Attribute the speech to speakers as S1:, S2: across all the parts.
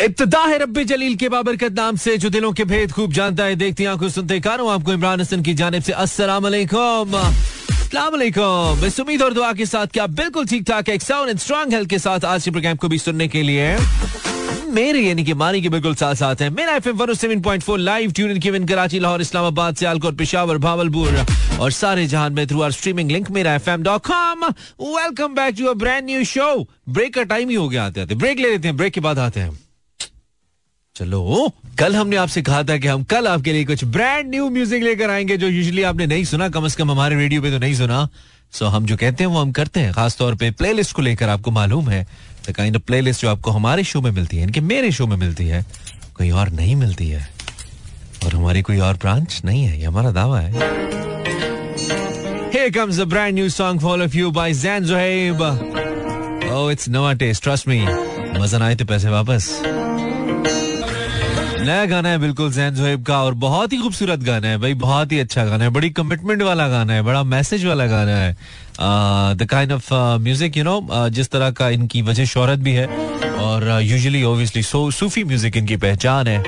S1: इब्तदा है रब्बी जलील के बाबरकत नाम से, जो दिलों के भेद खूब जानता है, देखती आँखों सुनते कानों, आपको इमरान हसन की जानब से अस्सलाम वालेकुम इस उम्मीद और दुआ के साथ क्या बिल्कुल ठीक ठाक है साउंड एंड स्ट्रांग हेल्थ के साथ आज के प्रोग्राम को भी सुनने के लिए। मेरे यानी कि मानी के बिल्कुल साथ साथ है। मेरा F M seven point four live tune in Karachi, Lahore, Islamabad, Sialkot, Peshawar, Bahawalpur और सारे जहान में थ्रू आर स्ट्रीमिंग लिंक मेरा F M dot com welcome back to a brand new show break का टाइम ही हो गया आते आते ब्रेक ले लेते हैं ब्रेक के बाद आते हैं। चलो। कल हमने आपसे कहा था कि हम कल आपके लिए कुछ ब्रांड न्यू म्यूज़िक लेकर आएँगे जो यूजुअली आपने नहीं सुना कम से कम हमारे रेडियो पे तो नहीं सुना। सो हम जो कहते हैं वो हम करते हैं। खासतौर पे प्लेलिस्ट को लेकर आपको मालूम है द काइंड ऑफ़ प्लेलिस्ट जो आपको हमारे शो में मिलती है इनके मेरे शो में मिलती है कोई और नहीं मिलती है। और हमारी कोई और ब्रांच नहीं है ये हमारा दावा है। Here comes a brand new song for all of you by Zan Zohaib. Oh, it's Noah taste, trust me. मज़ा आए तो पैसे वापस। नया गाना है बिल्कुल जैन जोहेब का और बहुत ही खूबसूरत गाना है भाई, बहुत ही अच्छा गाना है। बड़ी कमिटमेंट वाला गाना है, बड़ा मैसेज वाला गाना है। The kind of music you know जिस तरह का इनकी वजह शोहरत भी है और usually obviously so, Sufi music इनकी पहचान है।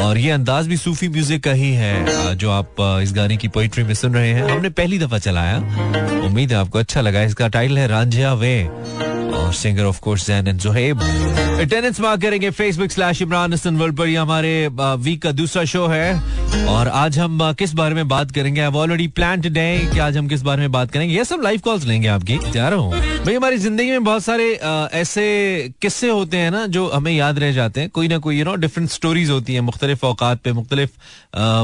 S1: और ये अंदाज भी सूफी म्यूज़िक का ही है जो आप इस गाने की पोइट्री में सुन रहे हैं। हमने पहली दफ़ा चलाया। उम्मीद है आपको अच्छा लगा। इसका टाइटल है रांझिया वे। और singer of course Zain and Zohaib attendance mark करेंगे Facebook slash Imran Hassan world पर हमारे वीक का दूसरा शो है। और आज हम किस बारे में बात करेंगे? आई ऑलरेडी प्लान टुडे कि आज हम किस बारे में बात करेंगे। ये सब लाइव कॉल्स लेंगे आपकी। जा रहा हूँ। भाई, हमारी ज़िंदगी में बहुत सारे ऐसे किस्से होते हैं ना, जो हमें याद रह जाते हैं। कोई ना कोई यू नो डिफरेंट स्टोरीज होती है मुख्तलिफ़ औकात पे, मुख्तलिफ़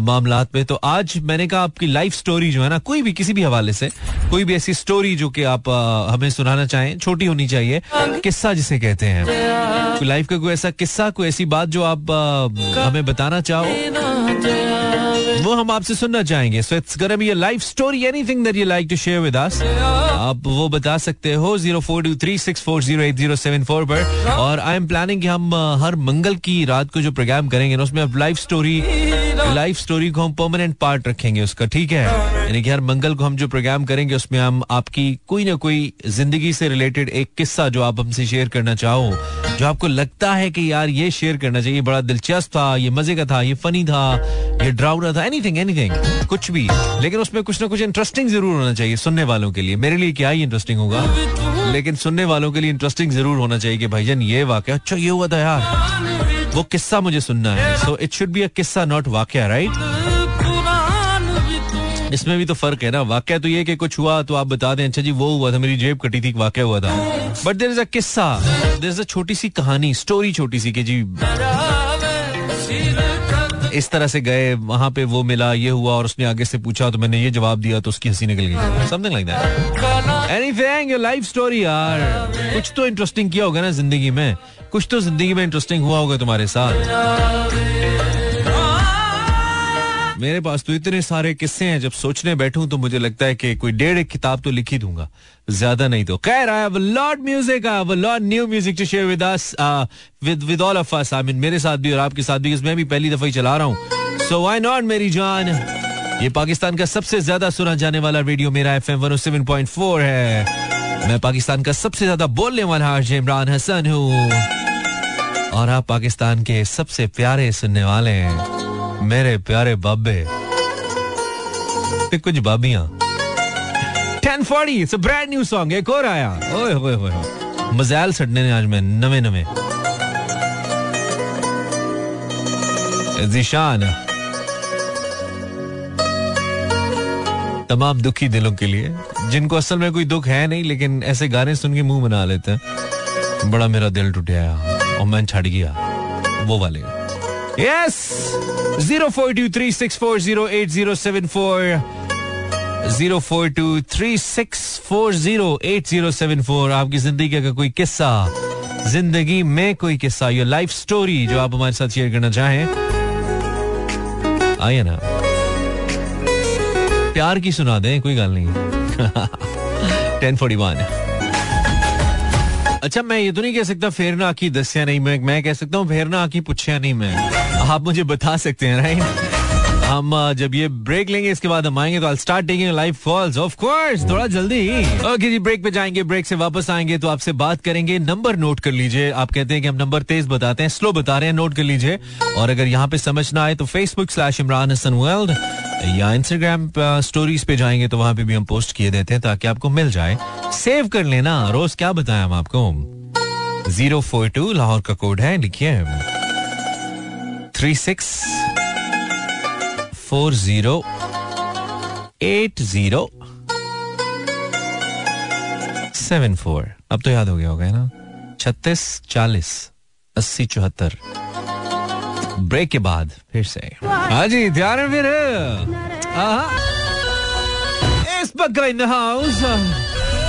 S1: मामला पे। तो आज मैंने कहा, आपकी लाइफ स्टोरी जो है ना, कोई भी किसी भी हवाले से, कोई भी ऐसी स्टोरी जो कि आप हमें सुनाना चाहें, छोटी होनी चाहिए। किस्सा जिसे कहते हैं। लाइफ का कोई ऐसा किस्सा, कोई ऐसी बात जो आप हमें बताना चाहो? वो हम आपसे सुनना चाहेंगे। So it's gonna be a life story anything that you like to share with us आप वो बता सकते हो zero four two three six four zero eight zero seven four पर। और आई एम प्लानिंग कि हम हर मंगल की रात को जो प्रोग्राम करेंगे ना, उसमें अब लाइफ स्टोरी लाइफ स्टोरी को हम परमानेंट पार्ट रखेंगे उसका, ठीक है? यानी कि हर मंगल को हम जो प्रोग्राम करेंगे, उसमें हम आपकी कोई ना कोई ज़िंदगी से रिलेटेड एक किस्सा जो आप हमसे शेयर करना चाहो, जो आपको लगता है कि यार ये शेयर करना चाहिए बड़ा दिलचस्प था, ये मज़े का था, ये फनी था, ये ड्राउना था एनीथिंग एनीथिंग कुछ भी। लेकिन उसमें कुछ ना कुछ इंटरेस्टिंग ज़रूर होना चाहिए सुनने वालों के लिए। मेरे लिए क्या ही इंटरेस्टिंग होगा? लेकिन सुनने वालों के लिए इंटरेस्टिंग ज़रूर होना चाहिए कि भाईजान, ये वाक्य अच्छा ये हुआ था यार। वो किस्सा मुझे सुनना है। So it should be a किस्सा नॉट वाक्य राइट इसमें भी तो फ़र्क है ना। वाक्य तो ये कि कुछ हुआ तो आप बता दें अच्छा जी, वो हुआ था, मेरी जेब कटी थी, वाक्य हुआ था। बट देर इज़ अ किस्सा देर इज़ अ छोटी सी कहानी स्टोरी छोटी सी कि जी, इस तरह से गए, वहाँ पे वो मिला, ये हुआ और उसने आगे से पूछा तो मैंने ये जवाब दिया तो उसकी हँसी निकल गई। Something like that anything your life story यार। कुछ तो इंटरेस्टिंग किया होगा ना ज़िंदगी में। कुछ तो ज़िंदगी में इंटरेस्टिंग हुआ होगा तुम्हारे साथ। मेरे पास तो इतने सारे किस्से हैं, जब सोचने बैठूं तो मुझे लगता है कि कोई डेढ़ एक किताब तो लिख ही दूँगा। ज़्यादा नहीं तो। खैर I have lot music I have lot new music to share with us with with all of us I mean मेरे साथ भी और आपके साथ भी मैं भी पहली दफ़ा ही चला रहा हूँ। सो व्हाई नॉट मेरी जान? ये पाकिस्तान का सबसे ज़्यादा सुना जाने वाला रेडियो मेरा F M seven point four है। मैं पाकिस्तान का सबसे ज़्यादा बोलने वाला इमरान हसन हूँ। और आप पाकिस्तान के सबसे प्यारे सुनने वाले हैं, मेरे प्यारे बाबे। कुछ बाबियाँ। 1040 it's a brand new song एक और आया। ओए होए होए मजाल सड़ने ने आज मैं नवे नवे। जीशान। तमाम दुखी दिलों के लिए, जिनको असल में कोई दुख है नहीं, लेकिन ऐसे गाने सुन के मुँह बना लेते हैं। बड़ा मेरा दिल टूट टूटा और मैं छड़ गया, वो वाले। Yes zero four two three six four zero eight zero seven four. Zero four two three six four zero eight zero seven four. आपकी ज़िंदगी का कोई किस्सा, ज़िंदगी में कोई किस्सा योर लाइफ स्टोरी जो आप हमारे साथ शेयर करना चाहें, आइए ना। प्यार की सुना दें, कोई गल नहीं। Ten forty one. अच्छा मैं ये तो नहीं कह सकता फेरना आकी दसिया नहीं, मैं मैं कह सकता हूँ फेरना आकी पूछा नहीं मैं। आप मुझे बता सकते हैं राइट हम जब ये ब्रेक लेंगे, इसके बाद हम आएँगे तो I start taking live of course थोड़ा जल्दी। ओके जी ब्रेक पे जाएँगे ब्रेक से वापस आएँगे तो आपसे बात करेंगे नंबर नोट कर लीजिए। आप कहते हैं कि हम नंबर तेज बताते हैं स्लो बता रहे हैं नोट कर लीजिए। और अगर यहाँ पे समझ ना आए तो Facebook slash Imran Hassan world या इंस्टाग्राम स्टोरीज पे जाएँगे तो वहाँ पे भी हम पोस्ट किए देते हैं ताकि आपको मिल जाए। सेव कर लेना। रोज क्या बताएँ हम आपको? ज़ीरो फोर टू लाहौर का कोड है, लिखिए। Three six four zero eight zero seven four. अब तो याद हो गया होगा ना? छत्तीस चालीस अस्सी चौहत्तर। ब्रेक के बाद फिर से। हाँ जी, ध्यान है फिर। इस पक्का इन हाउस।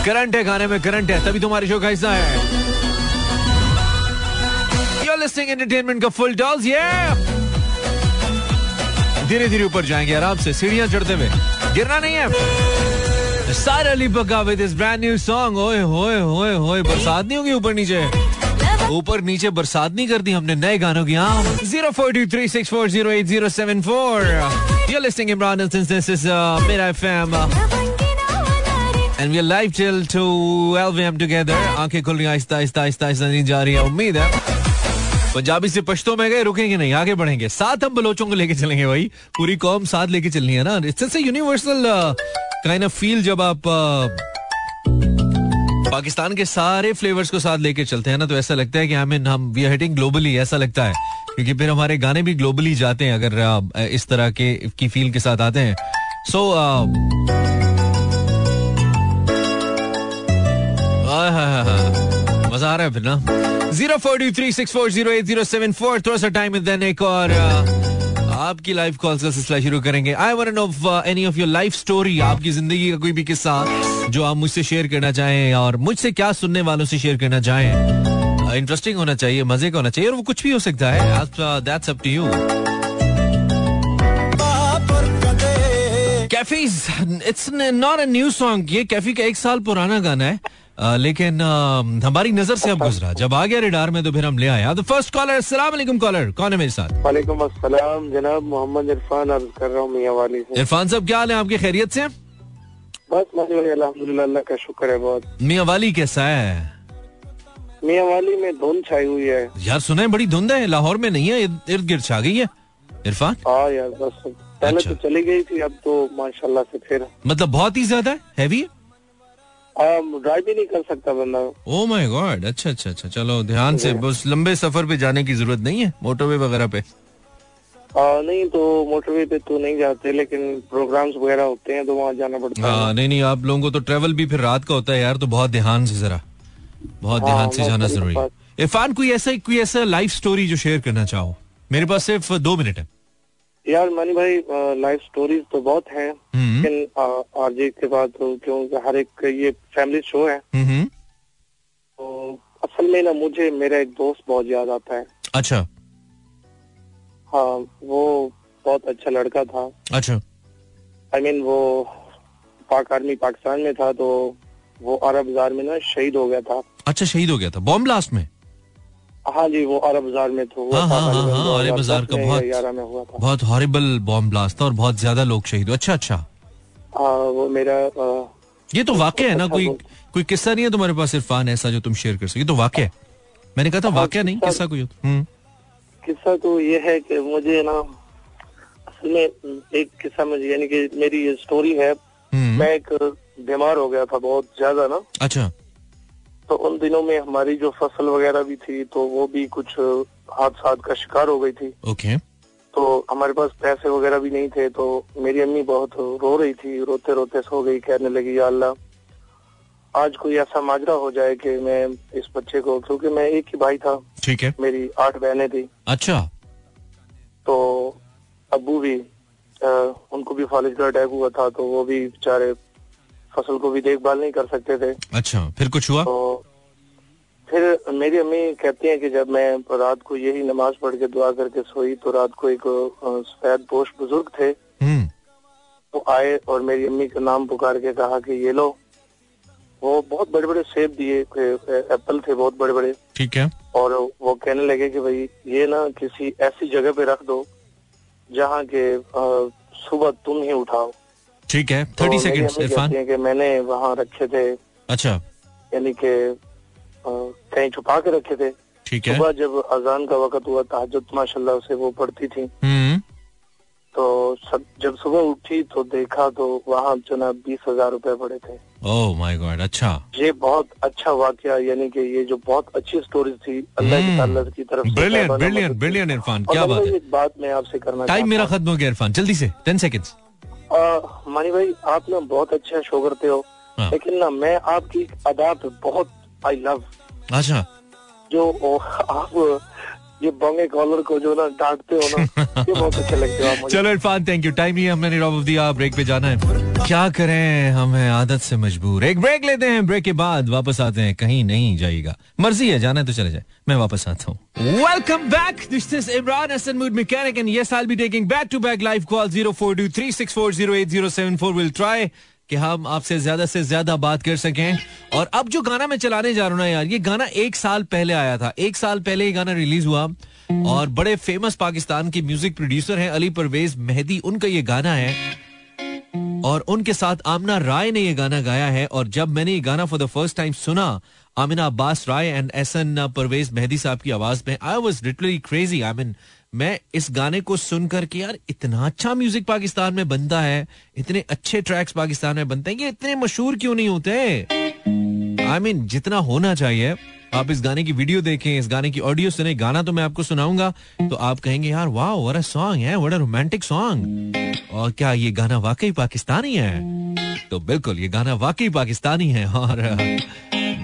S1: करंट है गाने में, करंट है, तभी तुम्हारी शो का हिस्सा है। You're listening entertainment का फुल डॉल्स ये धीरे धीरे ऊपर जाएँगे आराम से, सीढ़ियाँ चढ़ते हुए। गिरना नहीं है। सारा अली पक्का विद इस ब्रांड न्यू सॉन्ग ओए, होए होए होए, बरसात नहीं होगी ऊपर नीचे। ऊपर नीचे बरसात नहीं कर दी हमने नए गानों की आम। Zero four two three six four zero eight zero seven four. You listening Imran this is मेरा FM and we are live till two 12 M together आँखें खुल रही आहिस्ता आहिस्ता आहिस्ता आहिस्ता नहीं जा रही है, उम्मीद है। पंजाबी से पश्तो में गए, रुकेंगे नहीं, आगे बढ़ेंगे। साथ हम बलोचों को लेके चलेंगे भाई। पूरी कौम साथ लेके चलनी है ना। It's universal kind of feel जब आप पाकिस्तान के सारे फ्लेवर्स को साथ लेके चलते हैं ना तो ऐसा लगता है कि मीन हम वी आर हिटिंग ग्लोबली ऐसा लगता है। क्योंकि फिर हमारे गाने भी ग्लोबली जाते हैं, अगर इस तरह के, की फील के साथ आते हैं। सो मज़ा आ रहा है फिर ना? Zero four two three six four zero eight zero seven four थोड़ा सा टाइम देन एक और आपकी लाइफ कॉल्स का सिलसिला शुरू करेंगे। I want know any of your life story आपकी ज़िंदगी का कोई भी किस्सा जो आप मुझसे शेयर करना चाहें और मुझसे क्या सुनने वालों से शेयर करना चाहें। इंटरेस्टिंग होना चाहिए, मज़े का होना चाहिए और वो कुछ भी हो सकता है। That's up to you Kaifi's it's not a new song ये कैफी का एक साल पुराना गाना है। लेकिन हमारी नज़र से अब गुजरा। जब आ गया रिडार में तो फिर हम ले आया तो फ़र्स्ट कॉलर वालेकुम कॉलर कौन है मेरे साथ?
S2: वालेकुम अस्सलाम जनाब मोहम्मद इरफान अर्ज़ कर रहा हूँ मियाँ वाली से।
S1: इरफान साहब क्या हाल है आपकी खैरियत से?
S2: बस अल्हम्दुलिल्लाह का शुक्र है बहुत।
S1: मियाँ वाली कैसा है?
S2: मियाँ वाली में धुंध छाई हुई है।
S1: यार सुना है बड़ी धुंध है। लाहौर में नहीं है इर्द गिर्द छा गई है। इरफान?
S2: हाँ यार बस। पहले
S1: अच्छा।
S2: तो चली गई थी अब तो माशाल्लाह से फिर।
S1: मतलब बहुत ही ज़्यादा हैवी है?
S2: ड्राइव भी नहीं कर सकता बंदा।
S1: ओ माय गॉड अच्छा अच्छा अच्छा चलो ध्यान से बस लंबे सफ़र पे जाने की ज़रूरत नहीं है मोटरवे वगैरह पे?
S2: आ, नहीं तो मोटरवे पे तो नहीं जाते लेकिन प्रोग्राम्स वगैरह होते हैं तो वहाँ जाना पड़ता
S1: हाँ।
S2: है
S1: नहीं नहीं आप लोगों को तो ट्रेवल भी फिर रात का होता है यार तो बहुत ध्यान से जरा बहुत
S2: हाँ,
S1: ध्यान से जाना ज़रूरी है। इरफान कोई ऐसा कोई ऐसा लाइफ स्टोरी जो शेयर करना चाहो? मेरे पास सिर्फ़ दो मिनट है।
S2: यार मानी भाई लाइफ स्टोरीज तो बहुत हैं
S1: हम्म।
S2: लेकिन आरजे के बाद तो क्योंकि हर एक ये फैमिली शो है।
S1: हम्म,
S2: तो असल में ना मुझे मेरा एक दोस्त बहुत याद आता है।
S1: अच्छा।
S2: हाँ वो बहुत अच्छा लड़का था।
S1: अच्छा।
S2: आई I मीन mean, वो पाक आर्मी पाकिस्तान में था तो वो अरब बाज़ार में ना शहीद हो गया था।
S1: अच्छा शहीद हो गया था। बॉम्ब ब्लास्ट में?
S2: हाँ जी वो अरब बाज़ार में वो
S1: हाँ, हाँ, हाँ, हाँ, अरब बाज़ार का बहुत-
S2: में हुआ था।
S1: बहुत हॉरिबल बॉम्ब ब्लास्ट था और बहुत ज़्यादा लोग शहीद हुए। अच्छा अच्छा।
S2: हाँ वो मेरा आ,
S1: ये तो वाक्य है ना
S2: अच्छा
S1: कोई कोई किस्सा नहीं है तुम्हारे पास इरफान ऐसा जो तुम शेयर कर सको। ये तो वाक्य है। मैंने कहा था
S2: हाँ,
S1: वाक्य नहीं
S2: किस्सा-
S1: कोई हम्म।
S2: किस्सा तो ये है कि मुझे ना असल में एक किस्सा मुझे यानी कि मेरी ये स्टोरी है
S1: हम्म,
S2: मैं एक बीमार हो गया था बहुत ज़्यादा ना।
S1: अच्छा।
S2: तो उन दिनों में हमारी जो फ़सल वगैरह भी थी तो वो भी कुछ हादसा का शिकार हो गई थी।
S1: ओके।
S2: तो हमारे पास पैसे वगैरह भी नहीं थे तो मेरी अम्मी बहुत रो रही थी रोते रोते सो गई कहने लगी या अल्लाह आज कोई ऐसा माजरा हो जाए कि मैं इस बच्चे को क्योंकि मैं एक ही भाई था
S1: ठीक है।
S2: मेरी आठ बहनें थी।
S1: अच्छा।
S2: तो अबू भी अ, उनको भी फालिज का अटैक हुआ था तो वो भी बेचारे फ़सल को भी देखभाल नहीं कर सकते थे।
S1: अच्छा फिर कुछ हुआ?
S2: तो फिर मेरी अम्मी कहती हैं कि जब मैं रात को यही नमाज़ पढ़ के दुआ करके सोई तो रात को एक सफ़ेद पोश बुज़ुर्ग थे।
S1: हम्म।
S2: वो आए और मेरी अम्मी का नाम पुकार के कहा कि ये लो। वो बहुत बड़े बड़े सेब दिए एप्पल थे बहुत बड़े बड़े
S1: ठीक है।
S2: और वो कहने लगे कि भाई ये ना किसी ऐसी जगह पे रख दो जहाँ के सुबह तुम ही उठाओ।
S1: ठीक है
S2: तो
S1: थर्टी सेकेंड्स
S2: अम्मी
S1: इरफान।
S2: मैंने वहाँ रखे थे।
S1: अच्छा।
S2: यानी के कहीं छुपा के रखे थे।
S1: ठीक है।
S2: सुबह जब अजान का वक्त हुआ तहजद माशाल्लाह से वो पढ़ती थी।
S1: हम्म।
S2: तो सब जब सुबह उठी तो देखा तो वहाँ जो जनाब बीस हज़ार रूपए पड़े थे।
S1: ओह माय गॉड अच्छा।
S2: ये बहुत अच्छा वाकया यानी कि ये जो बहुत अच्छी स्टोरी थी अल्लाह की की तरफ़
S1: ब्रिलियंट ब्रिलियंट ब्रिलियंट इरफान क्या बात है।
S2: एक बात मैं आपसे करना
S1: टाइम मेरा खत्म हो गया इरफान जल्दी से टेन सेकेंड्स
S2: मानी भाई आप ना बहुत अच्छा शो करते हो
S1: हाँ।
S2: लेकिन ना मैं आपकी अदा पे बहुत आई लव
S1: अच्छा
S2: जो ओ, आप ये बोंगे कॉलर को जो ना डांटते हो ना ये बहुत अच्छे लगते हो
S1: चलो इरफान थैंक यू टाइम ही हमने रॉब ऑफ़ दिया ब्रेक पे जाना है। क्या करें? हम हैं आदत से मजबूर। एक ब्रेक लेते हैं ब्रेक के बाद वापस आते हैं। कहीं नहीं जाएगा। मर्ज़ी है जाना है तो चले जाए। मैं वापस आता हूँ। Welcome back this is Imran Hassan mood mechanic and yes I be taking back to back live call zero four two three six four zero eight zero seven four will try कि हम आपसे ज़्यादा से ज़्यादा बात कर सकें। और अब जो गाना मैं चलाने जा रहा हूँ ना यार, ये गाना एक साल पहले आया था। एक साल पहले ये गाना रिलीज़ हुआ। और बड़े फ़ेमस पाकिस्तान के म्यूज़िक प्रोड्यूसर हैं अली परवेज मेहदी, उनका ये गाना है। और उनके साथ आमना राय ने ये गाना गाया है। और जब मैंने ये गाना फॉर द फ़र्स्ट टाइम सुना, आमिना अब्बास राय एंड एहसन परवेज मेहदी साहब की आवाज़ में I was literally crazy I mean मैं इस गाने को सुनकर के यार इतना अच्छा म्यूज़िक पाकिस्तान में बनता है इतने अच्छे ट्रैक्स पाकिस्तान में बनते हैं ये इतने मशहूर क्यों नहीं होते? आई I मीन mean, जितना होना चाहिए आप इस गाने की वीडियो देखें इस गाने की ऑडियो सुने गाना तो मैं आपको सुनाऊँगा तो आप कहेंगे यार वाह व्हाट अ सॉन्ग है व्हाट अ रोमांटिक सॉन्ग और क्या ये गाना वाकई पाकिस्तानी है? तो बिल्कुल ये गाना वाकई पाकिस्तानी है और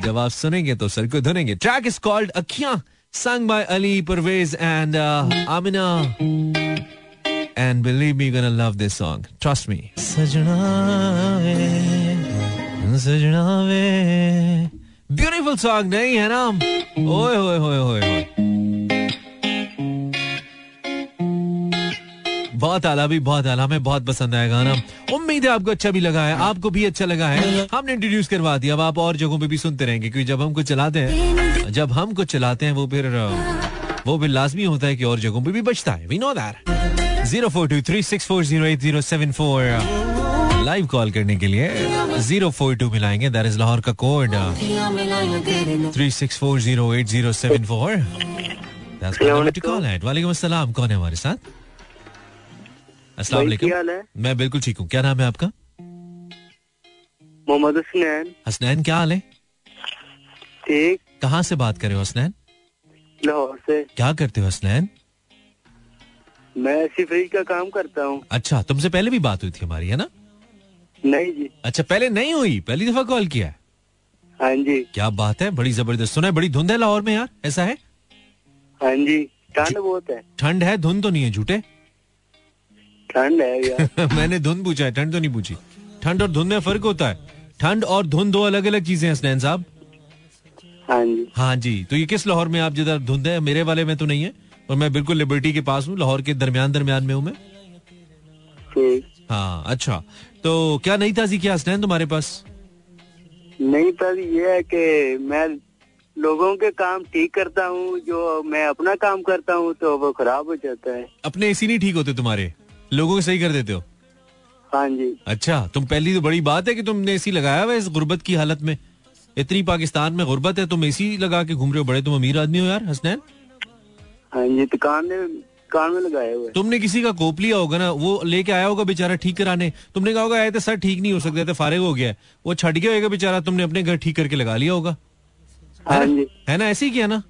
S1: जब आप सुनेंगे तो सर को धुनेंगे। ट्रैक इज़ कॉल्ड अखियाँ। sung by Ali Parvez and uh, Amina. And believe me, you're gonna love this song. Trust me. Beautiful song, nahi hai na? बहुत आला भी बहुत आला। हमें बहुत पसंद आया गाना। उम्मीद है आपको अच्छा भी लगा है, आपको भी अच्छा लगा है। हमने इंट्रोड्यूस करवा दिया, अब आप और जगहों पे भी सुनते रहेंगे, क्योंकि जब हम कुछ चलाते हैं, जब हम कुछ चलाते हैं, वो फिर वो फिर लाजमी होता है कि और जगहों पे भी बचता है। We know that zero four two three six four zero eight zero seven four. Live call करने के लिए ज़ीरो फोर टू मिलाएँगे। दैट इज़ लाहौर का code three six four zero eight zero seven four call है अस्सलाम। कौन है हमारे साथ? अस्सलाम मैं बिल्कुल ठीक हूँ। क्या नाम है आपका?
S2: मोहम्मद हसनैन
S1: हसनैन क्या हाल है?
S2: ठीक।
S1: कहाँ से बात कर रहे हो हसनैन
S2: लाहौर से।
S1: क्या करते हो हसनैन
S2: मैं ऐसी फ्रिज का काम करता हूँ।
S1: अच्छा तुमसे पहले भी बात हुई थी हमारी है ना?
S2: नहीं जी।
S1: अच्छा पहले नहीं हुई पहली दफ़ा कॉल किया है।
S2: हाँ जी।
S1: क्या बात है बड़ी ज़बरदस्त। सुना है बड़ी धुंध है लाहौर में यार ऐसा है?
S2: हाँ जी ठंड बहुत है।
S1: ठंड है धुंध तो नहीं है झूठे।
S2: ठंड है यार
S1: मैंने धुंध पूछा है ठंड तो नहीं पूछी। ठंड और धुंध में फ़र्क होता है। ठंड और धुंध दो अलग अलग चीज़ें हैं हसनैन साहब।
S2: हाँ जी।
S1: हाँ जी तो ये किस लाहौर में आप जिधर धुंध है? मेरे वाले में तो नहीं है और मैं बिल्कुल लिबर्टी के पास हूँ लाहौर के दरमियान दरमियान में हूँ मैं। हाँ अच्छा। तो क्या नई ताजी क्या हसनैन तुम्हारे पास?
S2: नहीं पर ये है कि मैं लोगों के काम ठीक करता हूँ जो मैं अपना काम करता हूँ तो वो खराब हो जाता है।
S1: अपने एसी नहीं ठीक होते तुम्हारे? लोगों को सही कर देते हो?
S2: हाँ जी।
S1: अच्छा तुम पहली तो बड़ी बात है कि तुमने एसी लगाया हुआ इस गुर्बत की हालत में। इतनी पाकिस्तान में गुर्बत है तुम एसी लगा के घूम रहे हो बड़े तुम अमीर आदमी हो यार हसनैन।
S2: हाँ जी दुकान में कान में लगाए हुए।
S1: तुमने किसी का कोप लिया होगा ना वो लेके आया होगा बेचारा ठीक कराने। तुमने कहा होगा आए थे सर ठीक नहीं हो सकते थे फारिग हो गया वो छट गया होगा बेचारा तुमने अपने घर ठीक करके लगा लिया होगा। है ना? है ना? ऐसे ही किया ना?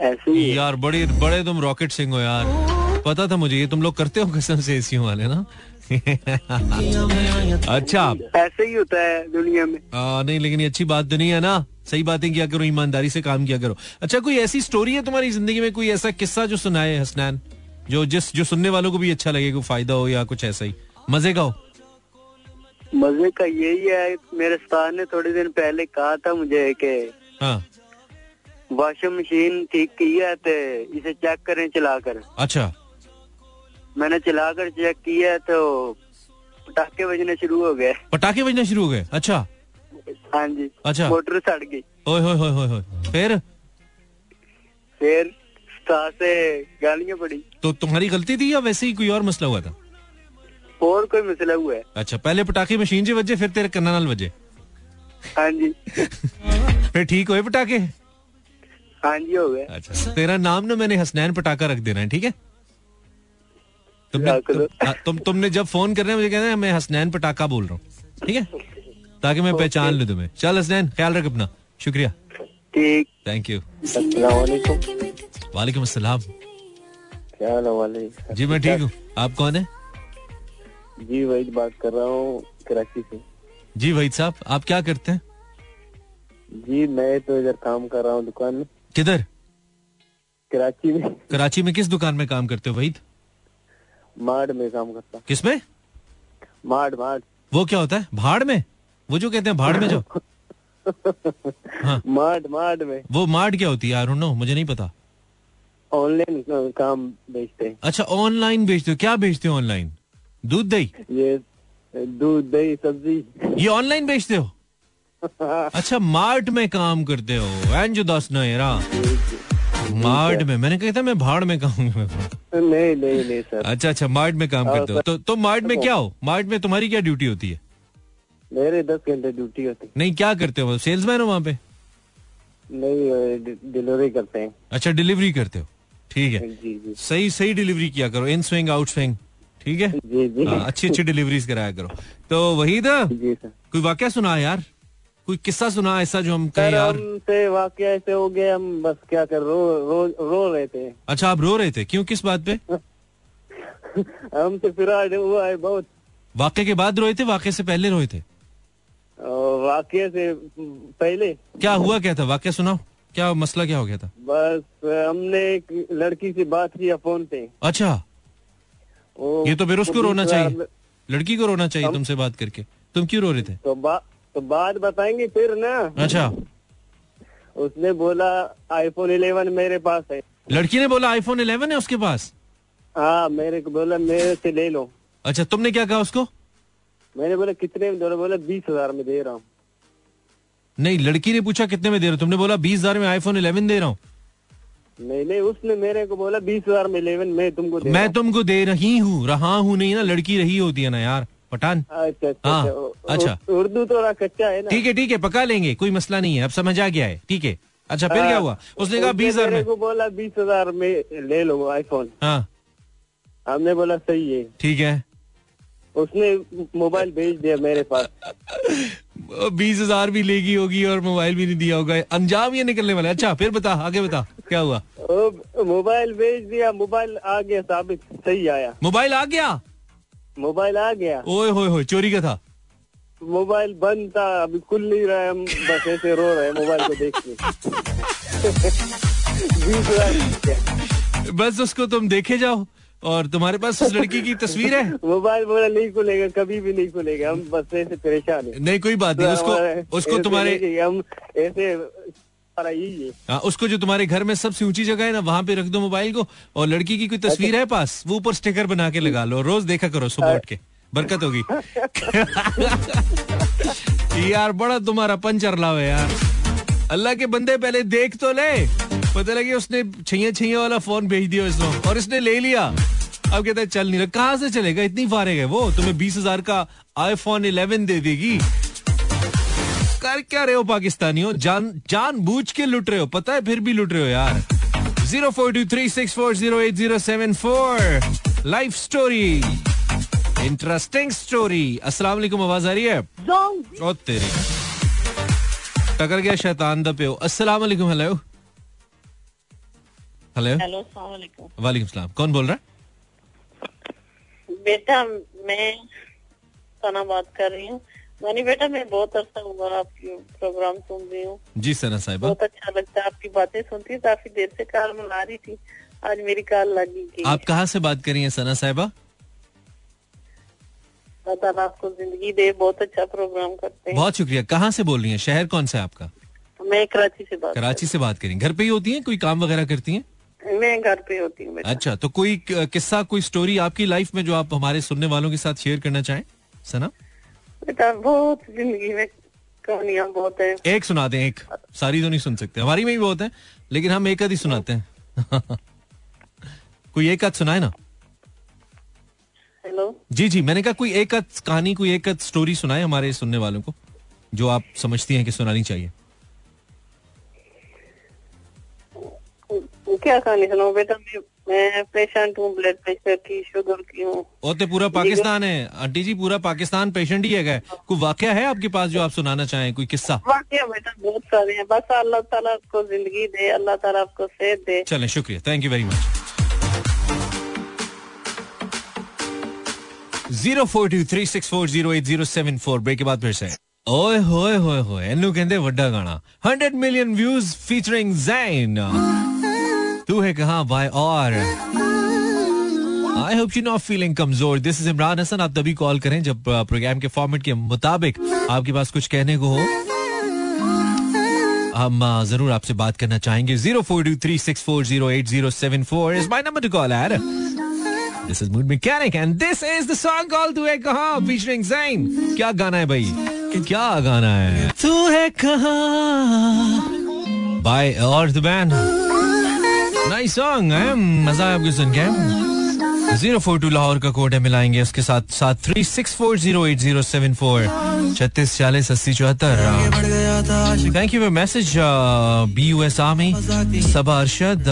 S2: ऐसे ही
S1: यार बड़े बड़े तुम रॉकेट सिंह हो यार। पता था मुझे ये तुम लोग करते हो कसम से एसी वाले ना? अच्छा।
S2: ऐसे ही होता है दुनिया में।
S1: आ, नहीं लेकिन ये अच्छी बात तो नहीं है ना। सही बातें किया करो ईमानदारी से काम किया करो। अच्छा कोई ऐसी स्टोरी है तुम्हारी ज़िंदगी में कोई ऐसा किस्सा जो सुनाए हसनैन? जो जिस जो सुनने वालों को भी अच्छा लगे कोई फ़ायदा हो या कुछ ऐसा ही। मज़े का हो।
S2: मज़े का यही है मेरे उस्ताद ने थोड़े दिन पहले कहा था मुझे कि
S1: हाँ।
S2: वॉशिंग मशीन ठीक की है तो इसे चेक करें चला कर।
S1: अच्छा।
S2: मैंने चलाकर चेक किया तो पटाखे बजने शुरू हो गए।
S1: पटाखे बजना शुरू हो गए? अच्छा।
S2: हाँ जी।
S1: अच्छा।
S2: मोटर सड़ गई।
S1: ओए होए होए होए फिर?
S2: फिर
S3: से गालियाँ पड़ी।
S1: तो तुम्हारी गलती थी या वैसे ही कोई और मसला हुआ था?
S3: और कोई मसला हुआ है।
S1: अच्छा पहले पटाखे मशीन से वजे फिर तेरे कन्ना नाल वजे
S3: हाँ जी।
S1: फिर ठीक हुए पटाखे?
S3: हाँ जी हो गए।
S1: अच्छा तेरा नाम ना मैंने हसनैन पटाखा रख देना है ठीक है? तुमने तुम, हाँ, तुम तुमने जब फ़ोन कर रहे है मुझे कहना है मैं हसनैन पटाखा बोल रहा हूँ। ठीक है? ताकि मैं पहचान लूँ तुम्हें। चल हसनैन ख्याल रख अपना। शुक्रिया।
S3: ठीक।
S1: थैंक यू वालेकुम। अस्सलाम।
S3: क्या हाल वाले?
S1: जी मैं ठीक हूँ। आप कौन है?
S3: जी वही बात कर रहा हूँ कराची से।
S1: जी वहीद साहब आप क्या करते हैं?
S3: जी मैं तो इधर काम कर रहा हूँ दुकान में।
S1: किधर?
S3: कराची में।
S1: कराची में किस दुकान में काम करते हो वहीद?
S3: माड में काम करता। किसमें? माड माड।
S1: वो क्या होता है? भाड़ में? वो जो कहते हैं भाड़ में जो? हाँ।
S3: माड माड में।
S1: वो मार्ट क्या होती है? यार नो मुझे नहीं पता।
S3: ऑनलाइन काम बेचते हैं।
S1: अच्छा ऑनलाइन बेचते हो। क्या बेचते हो ऑनलाइन दूध दही?
S3: ये दूध दही सब्ज़ी।
S1: ये ऑनलाइन बेचते हो? अच्छा मार्ट में काम करते हो। एंजो दस ना मार्ट में। मैंने कहा था मैं भाड़ में काम करता हूँ।
S3: नहीं नहीं नहीं सर।
S1: अच्छा अच्छा मार्ट में काम करते हो। तो तो मार्ट में क्या हो? मार्ट में तुम्हारी क्या ड्यूटी होती है?
S3: मेरे दस घंटे ड्यूटी होती है।
S1: नहीं क्या करते हो? सेल्समैन हो वहाँ पे?
S3: नहीं डिलीवरी करते हैं।
S1: अच्छा डिलीवरी करते हो। ठीक है।
S3: जी जी।
S1: सही सही डिलीवरी किया करो। In swing out swing. ठीक है?
S3: जी जी।
S1: हाँ, अच्छी अच्छी डिलीवरीज कराया करो। तो वही था
S3: जी सर।
S1: कोई वाक्य सुना यार। कोई किस्सा सुना ऐसा जो हम कहें यार?
S3: हमसे वाकई ऐसे हो गए हम बस क्या कर रो रो रो रहे थे।
S1: अच्छा आप रो रहे थे? क्यों किस बात पे?
S3: हमसे फिराड हुआ है बहुत।
S1: वाक्य के बाद रोए थे वाक्य से पहले रोए थे?
S3: वाकई से पहले।
S1: क्या हुआ क्या था? वाक्य सुनाओ। क्या मसला क्या हो गया था?
S3: बस हमने एक लड़की से बात किया फ़ोन पे।
S1: अच्छा। ये तो फिर उसको रोना चाहिए। लड़की को रोना चाहिए तुमसे बात करके। तुम क्यों रो रहे थे?
S3: तो बा, तो बात बताएँगे फिर ना।
S1: अच्छा।
S3: उसने बोला आईफोन 11 मेरे पास है।
S1: लड़की ने बोला आईफोन 11 है उसके पास?
S3: हाँ मेरे को बोला मेरे से ले लो।
S1: अच्छा तुमने क्या कहा उसको?
S3: मैंने बोला कितने में दे बोला बीस हज़ार में दे रहा हूँ।
S1: नहीं लड़की ने पूछा कितने में दे रहे हो? तुमने बोला बीस हज़ार में आईफोन 11 दे रहा हूँ।
S3: नहीं नहीं उसने मेरे को बोला बीस हज़ार में इलेवन मैं तुमको
S1: मैं तुमको दे रही हूँ रहा हूँ नहीं ना लड़की रही होती है ना यार। पठान?
S3: अच्छा अच्छा
S1: हाँ,
S3: अच्छा उ-
S1: अच्छा।
S3: उर्दू थोड़ा कच्चा है
S1: ठीक है ठीक है पका लेंगे कोई मसला नहीं है अब समझ आ गया है ठीक है। अच्छा फिर क्या हुआ? उसने कहा बीस हज़ार में।
S3: बोला बीस हज़ार में ले लो आईफोन
S1: हाँ।
S3: हमने बोला सही है।
S1: ठीक है।
S3: उसने मोबाइल भेज दिया मेरे पास।
S1: बीस हज़ार भी लेगी होगी और मोबाइल भी नहीं दिया होगा। अंजाम ये निकलने वाला है। अच्छा फिर बता आगे बता क्या हुआ?
S3: मोबाइल भेज दिया मोबाइल आ गया साबित सही आया।
S1: मोबाइल आ गया?
S3: मोबाइल आ गया।
S1: ओए होए होए चोरी का था।
S3: मोबाइल बंद था अभी खुल नहीं रहा है हम बस ऐसे रो रहे हैं मोबाइल को देख के बीस
S1: उसको तुम देखे जाओ और तुम्हारे पास उस लड़की की तस्वीर है?
S3: मोबाइल बोला नहीं खुलेगा कभी भी नहीं खुलेगा हम बस ऐसे परेशान है।
S1: नहीं कोई बात नहीं उसको उसको तुम्हारे
S3: हम ऐसे हमारा यही है।
S1: हाँ, उसको जो तुम्हारे घर में सबसे ऊँची जगह है ना वहाँ पे रख दो मोबाइल को और लड़की की कोई तस्वीर है पास वो ऊपर स्टिकर बना के लगा लो रोज देखा करो सुबह उठ के बरकत होगी। यार बड़ा तुम्हारा पंचर लाओ यार। अल्लाह के बंदे पहले देख तो ले। पता लगे उसने छैया छैया वाला फ़ोन भेज दिया इसको और इसने ले लिया। अब कहता है चल नहीं रहा। कहाँ से चलेगा? इतनी फारे गए वो। तुम्हें बीस हज़ार का आईफोन 11 दे देगी। कर क्या रहे हो पाकिस्तानियों? जान जान बूझ के लुट रहे हो पता है फिर भी लुट रहे हो यार। Zero four two three six four zero eight zero seven four. Life story interesting story अस्सलाम वालेकुम आवाज़ आ रही है? ओ तेरी। टकर गया शैतान द हो अस्सलाम वालेकुम हेलो हेलो
S4: वालेकुम
S1: सलाम। कौन बोल रहा है?
S4: बेटा मैं सना बात कर रही हूँ। मनी बेटा मैं बहुत अरसा हुआ आपकी प्रोग्राम सुन रही हूँ।
S1: जी सना साहिबा।
S4: बहुत अच्छा लगता है आपकी बातें सुनती हूँ काफ़ी देर से कार मिला रही थी आज मेरी कार लगी गई।
S1: आप कहाँ से बात कर रही हैं सना साहिबा?
S4: आपको ज़िंदगी दे बहुत अच्छा प्रोग्राम करते हैं।
S1: बहुत शुक्रिया। कहाँ से बोल रही हैं? शहर कौन सा है आपका?
S4: मैं कराची से बात
S1: कराची से बात करें। घर पे ही होती हैं? कोई काम वगैरह करती हैं?
S4: मैं घर पे होती हूँ
S1: अच्छा तो कोई किस्सा कोई स्टोरी आपकी लाइफ में जो आप हमारे सुनने वालों के साथ शेयर करना चाहें? सना?
S4: बेटा बहुत ज़िंदगी में कहानियाँ बहुत है।
S1: एक सुना दें एक। सारी तो नहीं सुन सकते। हमारी में भी बहुत है लेकिन हम एक आधी सुनाते हैं। कोई एक आध सुनाए ना?
S4: हेलो
S1: जी जी मैंने कहा कोई एक आध कहानी कोई एक आध स्टोरी सुनाए हमारे सुनने वालों को जो आप समझती हैं कि सुनानी चाहिए।
S4: क्या कहानी सुनाऊं? बेटा मैं मैं पेशेंट हूँ ब्लड प्रेशर की शुगर की हूँ
S1: और तो पूरा पाकिस्तान है आंटी जी पूरा पाकिस्तान पेशेंट ही है कोई वाक्य है आपके पास जो आप सुनाना चाहें कोई किस्सा
S4: वाकई बेटा बहुत सारे हैं बस अल्लाह ताला आपको जिंदगी दे अल्लाह ताला आपको सेहत दे
S1: चलें शुक्रिया thank you very much zero four two three six four zero eight zero seven four break के बाद फिर से ओए होए होए होए ਇਹਨੂੰ ਕਹਿੰਦੇ ਵੱਡਾ ਗਾਣਾ 100 ਮਿਲੀਅਨ ਵਿਊਜ਼ ਫੀਚਰਿੰਗ ਜ਼ੈਨ तू है कहाँ? बाय और I hope you not feeling कमज़ोर। दिस इज़ इमरान हसन आप तभी कॉल करें जब प्रोग्राम के फॉर्मेट के मुताबिक आपके पास कुछ कहने को हो। हम uh, ज़रूर आपसे बात करना चाहेंगे। Zero four two three six four zero eight zero seven four is my number to call यार this is mood mechanic and this is the song called तू है कहाँ? फीचरिंग जैन क्या गाना है भाई? क्या गाना है? तू है कहाँ? बाय और द बैंड नाइस सॉन्ग है मज़ा आया आपको सुन के। ज़ीरो फोर टू लाहौर का कोड है मिलाएँगे उसके साथ साथ three six four zero eight zero seven four छत्तीस चालीस अस्सी चौहत्तर। Thank you message B U S army Saba Arshad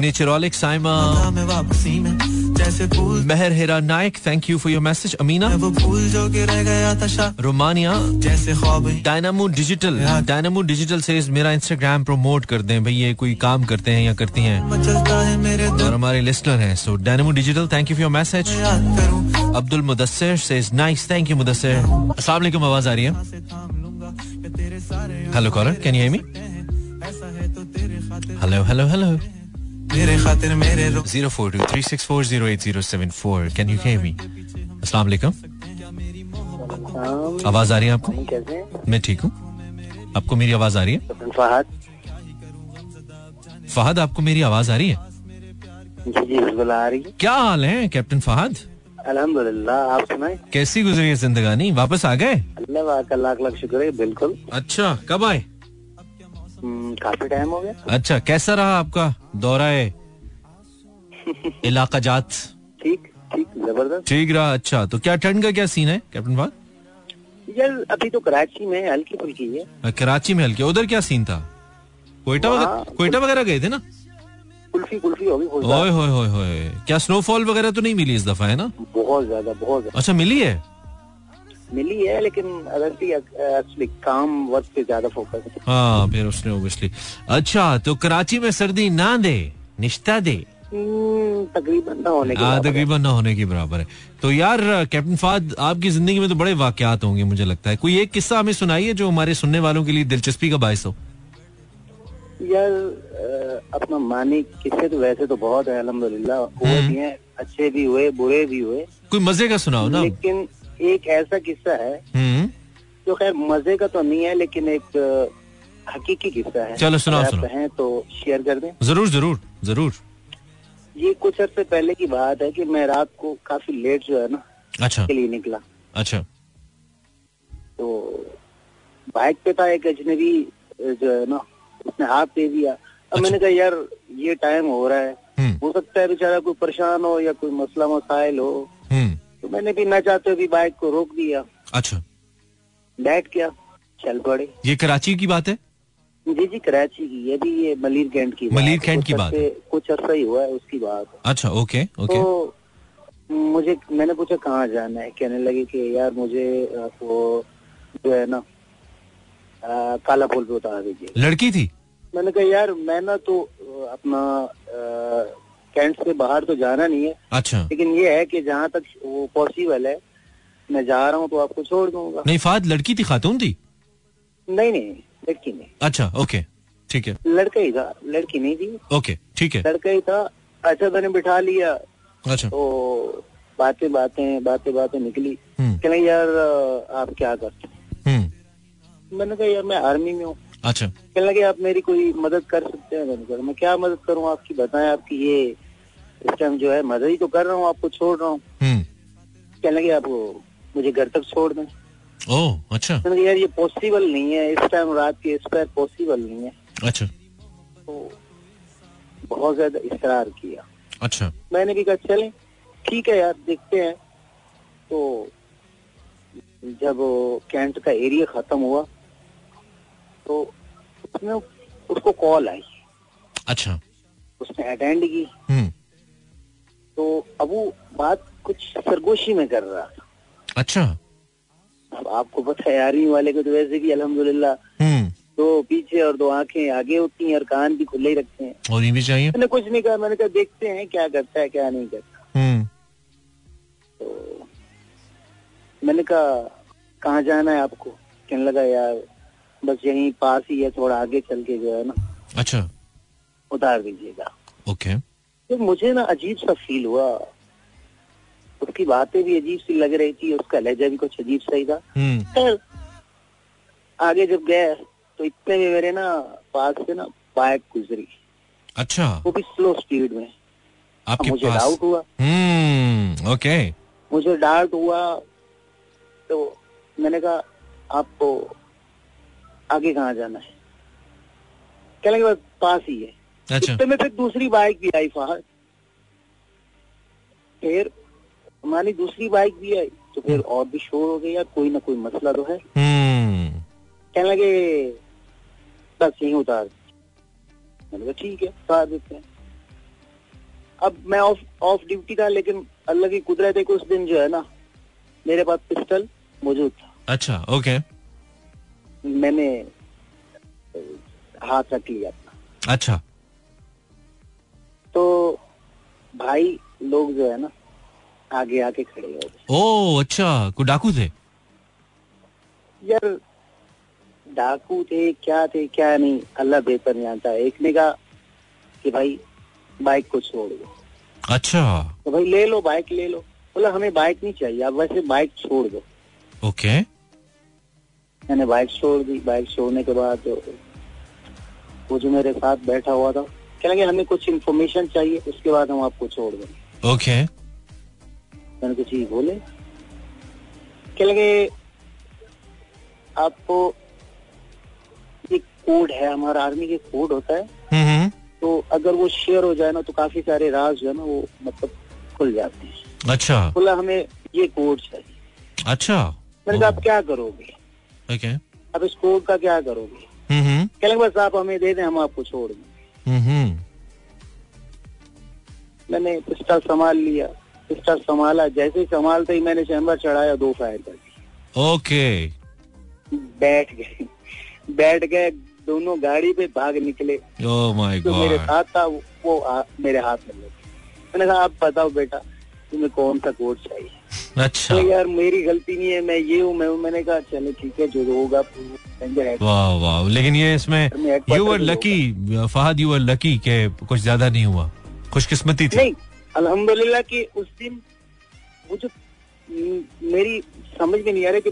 S1: नेचरॉलिक Saima Mehar Hira Nayak thank you for your message Amina. Romania. Dynamo digital. Dynamo digital से मेरा Instagram promote कर दें। भाई ये कोई काम करते हैं या करती हैं। और हमारे लिस्टनर हैं। So dynamo digital thank you for your message Abdul Mudassir से नाइस थैंक यू मुदस्सिर। अस्सलाम वालेकुम आवाज़ आ रही है। Hello caller can you me hello hello hello
S5: मेरे खातिर मेरे
S1: zero four two three six four zero eight zero seven four can you hear me अस्सलाम वालेकुम आवाज़ आ रही है आपको? मैं ठीक हूँ। आपको मेरी आवाज़ आ रही है?
S6: फहद।
S1: फहद आपको मेरी आवाज़ आ रही है?
S6: जी जी बिल्कुल आ रही है।
S1: क्या हाल है कैप्टन फहद?
S6: अल्हम्दुलिल्लाह आप सुनाए।
S1: कैसी गुजरी है जिंदगानी? वापस आ गए?
S6: अल्लाह का लाख लाख शुक्र है बिल्कुल।
S1: अच्छा कब आए?
S6: काफ़ी टाइम हो गया।
S1: अच्छा कैसा रहा आपका दौरा है इलाका जात
S6: ठीक ठीक ज़बरदस्त।
S1: ठीक रहा अच्छा। तो क्या ठंड का क्या सीन है कैप्टन फहद
S6: यार अभी तो कराची में हल्की फुल्की है।
S1: कराची में हल्की। उधर क्या सीन था? कोयटा वगैरह कोयटा वगैरह गए थे ना?
S6: कुल्फी कुल्फी होगी फुल
S1: ओए होए होए होए। क्या स्नोफॉल वगैरह तो नहीं मिली इस दफ़ा है ना?
S6: बहुत ज़्यादा बहुत ज़्यादा।
S1: अच्छा मिली है?
S6: मिली है लेकिन एक्चुअली काम वर्क पे ज़्यादा फोकस हाँ।
S1: फिर उसने ओबियसली अच्छा तो कराची में सर्दी ना दे निश्ता दे।
S6: हम्म, तकरीबन ना होने के
S1: हाँ
S6: बराबर है।
S1: तकरीबन ना होने के बराबर है। तो यार कैप्टन फाद आपकी ज़िंदगी में तो बड़े वाकयात होंगे मुझे लगता है। कोई एक किस्सा हमें सुनाइए जो हमारे सुनने वालों के लिए दिलचस्पी का बायस हो?
S6: यार अपना मानी किस्से तो वैसे तो बहुत है अल्हम्दुलिल्लाह। हुए
S1: हम्म।
S6: हैं अच्छे भी हुए बुरे भी हुए।
S1: कोई मज़े का सुनाओ ना।
S6: लेकिन एक ऐसा किस्सा है।
S1: हम्म।
S6: जो खैर मज़े का तो नहीं है लेकिन एक हकीकी किस्सा है।
S1: चलो, सुनाओ, सुनाओ।
S6: कहें तो शेयर कर दें।
S1: ज़रूर ज़रूर ज़रूर।
S6: ये कुछ अर्से पहले की बात है कि मैं रात को काफ़ी लेट जो है ना
S1: अच्छा।
S6: के लिए निकला।
S1: अच्छा।
S6: तो बाइक पे था एक अजनबी जो है ना उसने हाथ दे दिया। अब
S1: अच्छा।
S6: मैंने कहा यार ये टाइम हो रहा है।
S1: हम्म।
S6: हो सकता है बेचारा कोई परेशान हो या कोई मसला मसाइल हो। तो मैंने भी न चाहते हुए बाइक को रोक दिया।
S1: अच्छा।
S6: बैठ गया। चल पड़े।
S1: ये कराची की बात है?
S6: जी जी कराची की। ये भी ये मलिर कैंट की
S1: मलिर कैंट की बात है।
S6: कुछ अर्सा ही हुआ है उसकी बात।
S1: अच्छा ओके ओके।
S6: तो मुझे मैंने पूछा कहाँ जाना है? कहने लगे कि यार मुझे वो जो है ना काला पुल पे उतार दीजिए।
S1: लड़की थी?
S6: मैंने कहा यार मैं ना तो अपना कैंट से बाहर तो जाना नहीं है।
S1: अच्छा।
S6: लेकिन ये है कि जहाँ तक वो पॉसिबल है मैं जा रहा हूँ तो आपको छोड़ दूँगा।
S1: नहीं फाद लड़की थी खातून थी?
S6: नहीं नहीं लड़की नहीं।
S1: अच्छा ओके ठीक है।
S6: लड़का ही था लड़की नहीं थी।
S1: ओके ठीक है।
S6: लड़का ही था अच्छा मैंने बिठा लिया।
S1: अच्छा।
S6: तो बातें बातें बातें बातें निकली।
S1: हम्म।
S6: कहने यार आप क्या करते? हैं?
S1: हम्म।
S6: मैंने कहा यार मैं आर्मी में हूँ।
S1: अच्छा।
S6: कहने लगे आप मेरी कोई मदद कर सकते हैं? मैंने कहा मैं क्या मदद करूँ? आपकी बताएँ आपकी ये इस टाइम जो है मदद ही तो कर रहा हूँ आपको छोड़ रहा हूँ।
S1: हम्म।
S6: कहने लगे आप मुझे घर तक छोड़ दें।
S1: अच्छा।
S6: कहा यार ये पॉसिबल नहीं है इस टाइम रात के इस पर पॉसिबल नहीं है।
S1: अच्छा।
S6: तो बहुत ज़्यादा इसरार किया।
S1: अच्छा।
S6: मैंने भी कहा चले ठीक है यार देखते हैं। तो जब कैंट का एरिया खत्म हुआ तो उसने उसको कॉल आई।
S1: अच्छा।
S6: उसने अटेंड की।
S1: हम्म।
S6: तो अब वो बात कुछ सरगोशी में कर रहा था।
S1: अच्छा।
S6: अब आपको पता है आर्मी वाले को तो वैसे भी अल्हम्दुलिल्लाह।
S1: हम्म।
S6: दो पीछे और दो आँखें आगे होती हैं और कान भी खुले ही रखते हैं।
S1: और ये भी चाहिए?
S6: मैंने कुछ नहीं कहा मैंने कहा देखते हैं क्या करता है क्या नहीं करता।
S1: हम्म।
S6: तो मैंने कहा कहाँ जाना है आपको? कहने लगा यार बस यहीं पास ही है थोड़ा आगे चल के जो है ना
S1: अच्छा।
S6: उतार दीजिएगा।
S1: ओके।
S6: तो मुझे ना अजीब सा फील हुआ। उसकी बातें भी अजीब सी लग रही थी उसका लहजा भी कुछ अजीब सा ही था।
S1: हम्म।
S6: खैर आगे जब गए तो इतने में मेरे ना पास से ना बाइक गुजरी।
S1: अच्छा।
S6: वो भी स्लो स्पीड में।
S1: आपके
S6: मुझे
S1: पास।
S6: डाउट हुआ।
S1: हम्म ओके
S6: मुझे डाउट हुआ तो मैंने कहा आपको आगे कहाँ जाना है? कहने के बाद पास ही है।
S1: अच्छा।
S6: इतने में फिर दूसरी बाइक भी आई फहद। फिर हमारी दूसरी बाइक भी आई तो फिर और भी शोर हो गया कोई ना कोई मसला तो है।
S1: हम्म।
S6: कहने लगे बस यहीं उतार। मैंने कहा ठीक है उतार देते हैं। अब मैं ऑफ़ ऑफ़ ड्यूटी था लेकिन अल्लाह की कुदरत है कि उस दिन जो है ना मेरे पास पिस्टल मौजूद था।
S1: अच्छा ओके
S6: मैंने हाथ रख लिया अपना।
S1: अच्छा।
S6: तो भाई लोग जो है ना आगे आके खड़े हो गए।
S1: ओ अच्छा कोई डाकू थे?
S6: यार डाकू थे क्या थे क्या नहीं अल्लाह बेहतर जानता है। एक ने कहा कि भाई बाइक को छोड़ दो।
S1: अच्छा।
S6: तो भाई ले लो बाइक ले लो। बोला हमें बाइक नहीं चाहिए आप वैसे बाइक छोड़ दो।
S1: ओके।
S6: मैंने बाइक छोड़ दी। बाइक छोड़ने के बाद वो जो मेरे साथ बैठा हुआ था कह लगे हमें कुछ इन्फॉर्मेशन चाहिए उसके बाद हम आपको छोड़ देंगे।
S1: ओके
S6: मैंने कुछ ही बोले। कह आपको एक कोड है हमारा आर्मी के कोड होता है।
S1: हम्म
S6: तो अगर वो शेयर हो जाए ना तो काफ़ी सारे राज जो है ना वो मतलब खुल जाते हैं।
S1: अच्छा।
S6: बोला हमें ये कोड चाहिए।
S1: अच्छा।
S6: मैंने कहा आप क्या करोगे?
S1: ओके
S6: आप इस कोड का क्या करोगे?
S1: हम्म
S6: कह लगे बस आप हमें दे दें हम आपको छोड़ दें। मैंने पिस्टल संभाल लिया पिस्टल संभाला। जैसे ही संभालते ही मैंने चैम्बर चढ़ाया दो फायर कर
S1: ओके।
S6: बैठ गए। बैठ गए दोनों गाड़ी पे भाग निकले।
S1: ओ माय
S6: जो मेरे साथ था वो, वो आ, मेरे हाथ में लगे मैंने कहा आप बताओ बेटा तुम्हें कौन सा कोड चाहिए?
S1: अच्छा।
S6: तो यार मेरी गलती नहीं है मैं ये हूँ मैं मैंने कहा चलो ठीक है जो होगा
S1: वाह वाह। लेकिन ये इसमें you
S6: were
S1: lucky Fahad you were lucky के कुछ ज़्यादा नहीं हुआ। खुशकिस्मती थी।
S6: नहीं अल्हम्दुलिल्लाह कि उस दिन वो जो मेरी समझ में नहीं आ रहा कि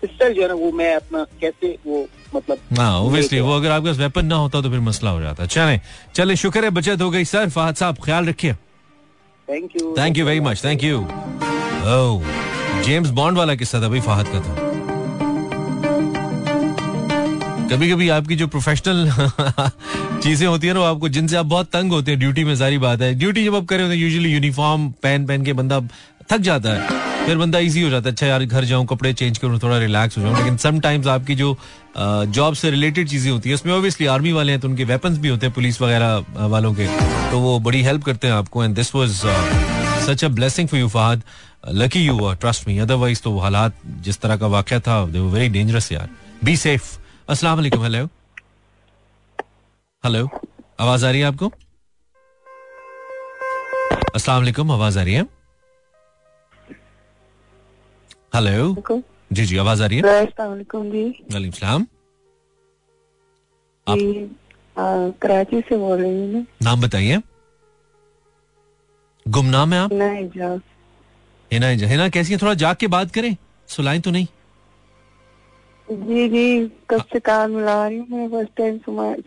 S6: पिस्टल जो है ना वो मैं अपना कैसे वो मतलब
S1: हाँ ओबियसली वो अगर आपके पास वेपन ना होता तो फिर मसला हो जाता। चले चले शुक्र है बचत हो गई सर फहद साहब ख्याल रखिए।
S6: Thank
S1: you thank you very much thank you James Bond वाला किस्सा था भाई, फहद का था। कभी कभी आपकी जो प्रोफेशनल चीज़ें होती है ना आपको, जिनसे आप बहुत तंग होते हैं ड्यूटी में सारी बात है। ड्यूटी जब आप कर होते हैं यूजुअली यूनिफॉर्म पहन पहन के बंदा थक जाता है। फिर बंदा इजी हो जाता है अच्छा यार, घर जाऊँ, कपड़े चेंज करूँ, थोड़ा रिलैक्स हो जाऊँ। लेकिन समटाइम्स आपकी जो जॉब से रिलेटेड चीज़ें होती है, उसमें ऑब्वियसली आर्मी वाले हैं तो उनके वेपन्स भी होते हैं पुलिस वगैरह वालों के। तो वो बड़ी हेल्प करते हैं आपको and this was such a blessing for you Fahad. Lucky you are trust me otherwise तो हालात जिस तरह का वाक्य था दे वर वेरी डेंजरस यार. बी सेफ़ अस्सलाम वालेकुम हेलो हेलो आवाज़ आ रही है आपको? अस्सलाम वालेकुम आवाज़ आ रही है? हेलो जी जी आवाज़ आ रही है?
S7: वालेकुम जी.
S1: वालेकुम सलाम
S7: कराची से बोल रही हूँ
S1: नाम बताइए. गुमनाम है आप?
S7: नहीं
S1: हिना हिना कैसी है? थोड़ा जाग के बात करें। सुलाएँ तो नहीं।
S7: जी जी कब से कान मिला रही हूँ फ़र्स्ट टाइम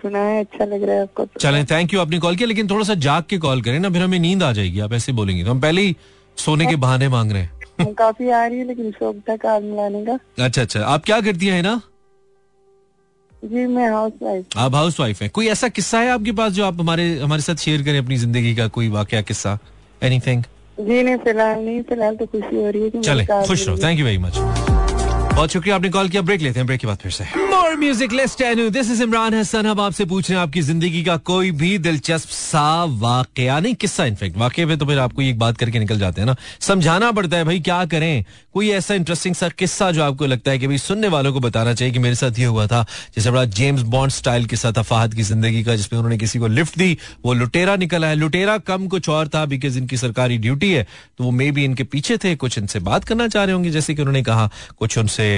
S7: सुना है अच्छा लग रहा है आपको तो।
S1: चलें थैंक यू आपने कॉल किया लेकिन थोड़ा सा जाग के कॉल करें ना फिर हमें नींद आ जाएगी आप ऐसे बोलेंगे तो। हम पहले ही सोने के बहाने मांग रहे हैं।
S7: काफ़ी आ रही है लेकिन शौक था कान मिलाने का।
S1: अच्छा अच्छा आप क्या करती है ना
S7: जी मैं हाउस वाइफ
S1: आप हाउस वाइफ है। कोई ऐसा किस्सा है आपके पास जो आप हमारे हमारे साथ शेयर करें अपनी ज़िंदगी का कोई वाकया किस्सा? एनीथिंग
S7: जी नहीं फ़िलहाल नहीं फ़िलहाल तो खुशी हो रही है कि
S1: चले खुश रहो। थैंक यू वेरी मच बहुत शुक्रिया आपने कॉल किया ब्रेक लेते हैं ब्रेक के बाद फिर से। More music let's ten this is Imran Hasan हम आपसे पूछ रहे हैं, आपकी ज़िंदगी का कोई भी दिलचस्प सा वाकया नहीं, किस्सा इनफेक्ट वाकये में तो फिर आपको एक बात करके निकल जाते हैं ना। समझाना पड़ता है, भाई, क्या करें? कोई ऐसा इंटरेस्टिंग सा किस्सा जो आपको लगता है कि, भाई, सुनने वालों को बताना चाहिए कि मेरे साथ ये हुआ था, जैसे बड़ा जेम्स बॉन्ड स्टाइल किस्सा था फाहद की ज़िंदगी का, जिसमें उन्होंने किसी को लिफ्ट दी, वो लुटेरा निकला है। लुटेरा कम कुछ और था बिकॉज़ इनकी सरकारी ड्यूटी है। तो वो मे बी इनके पीछे थे, कुछ इनसे बात करना चाह रहे होंगे, जैसे कि उन्होंने कहा, कुछ उनसे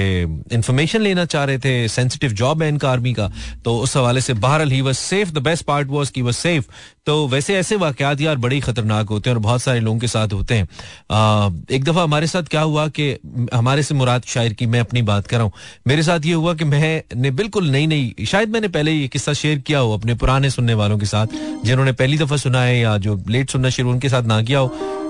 S1: इन्फॉर्मेशन लेना चाह रहे थे सेंसिटिव जॉब है इनका आर्मी का तो उस हवाले से बहरहाल he was safe the best part was की वॉज़ सेफ़ तो वैसे ऐसे वाकयात यार बड़े ही खतरनाक होते हैं और बहुत सारे लोगों के साथ होते हैं। आ, एक दफ़ा हमारे साथ क्या हुआ कि हमारे से मुराद शायर की मैं अपनी बात कर रहा हूँ। मेरे साथ ये हुआ कि मैंने बिल्कुल नई नई शायद मैंने पहले ये किस्सा शेयर किया हो अपने पुराने सुनने वालों के साथ जिन्होंने पहली दफ़ा सुना है या जो लेट सुनना शुरू उनके साथ ना किया हो।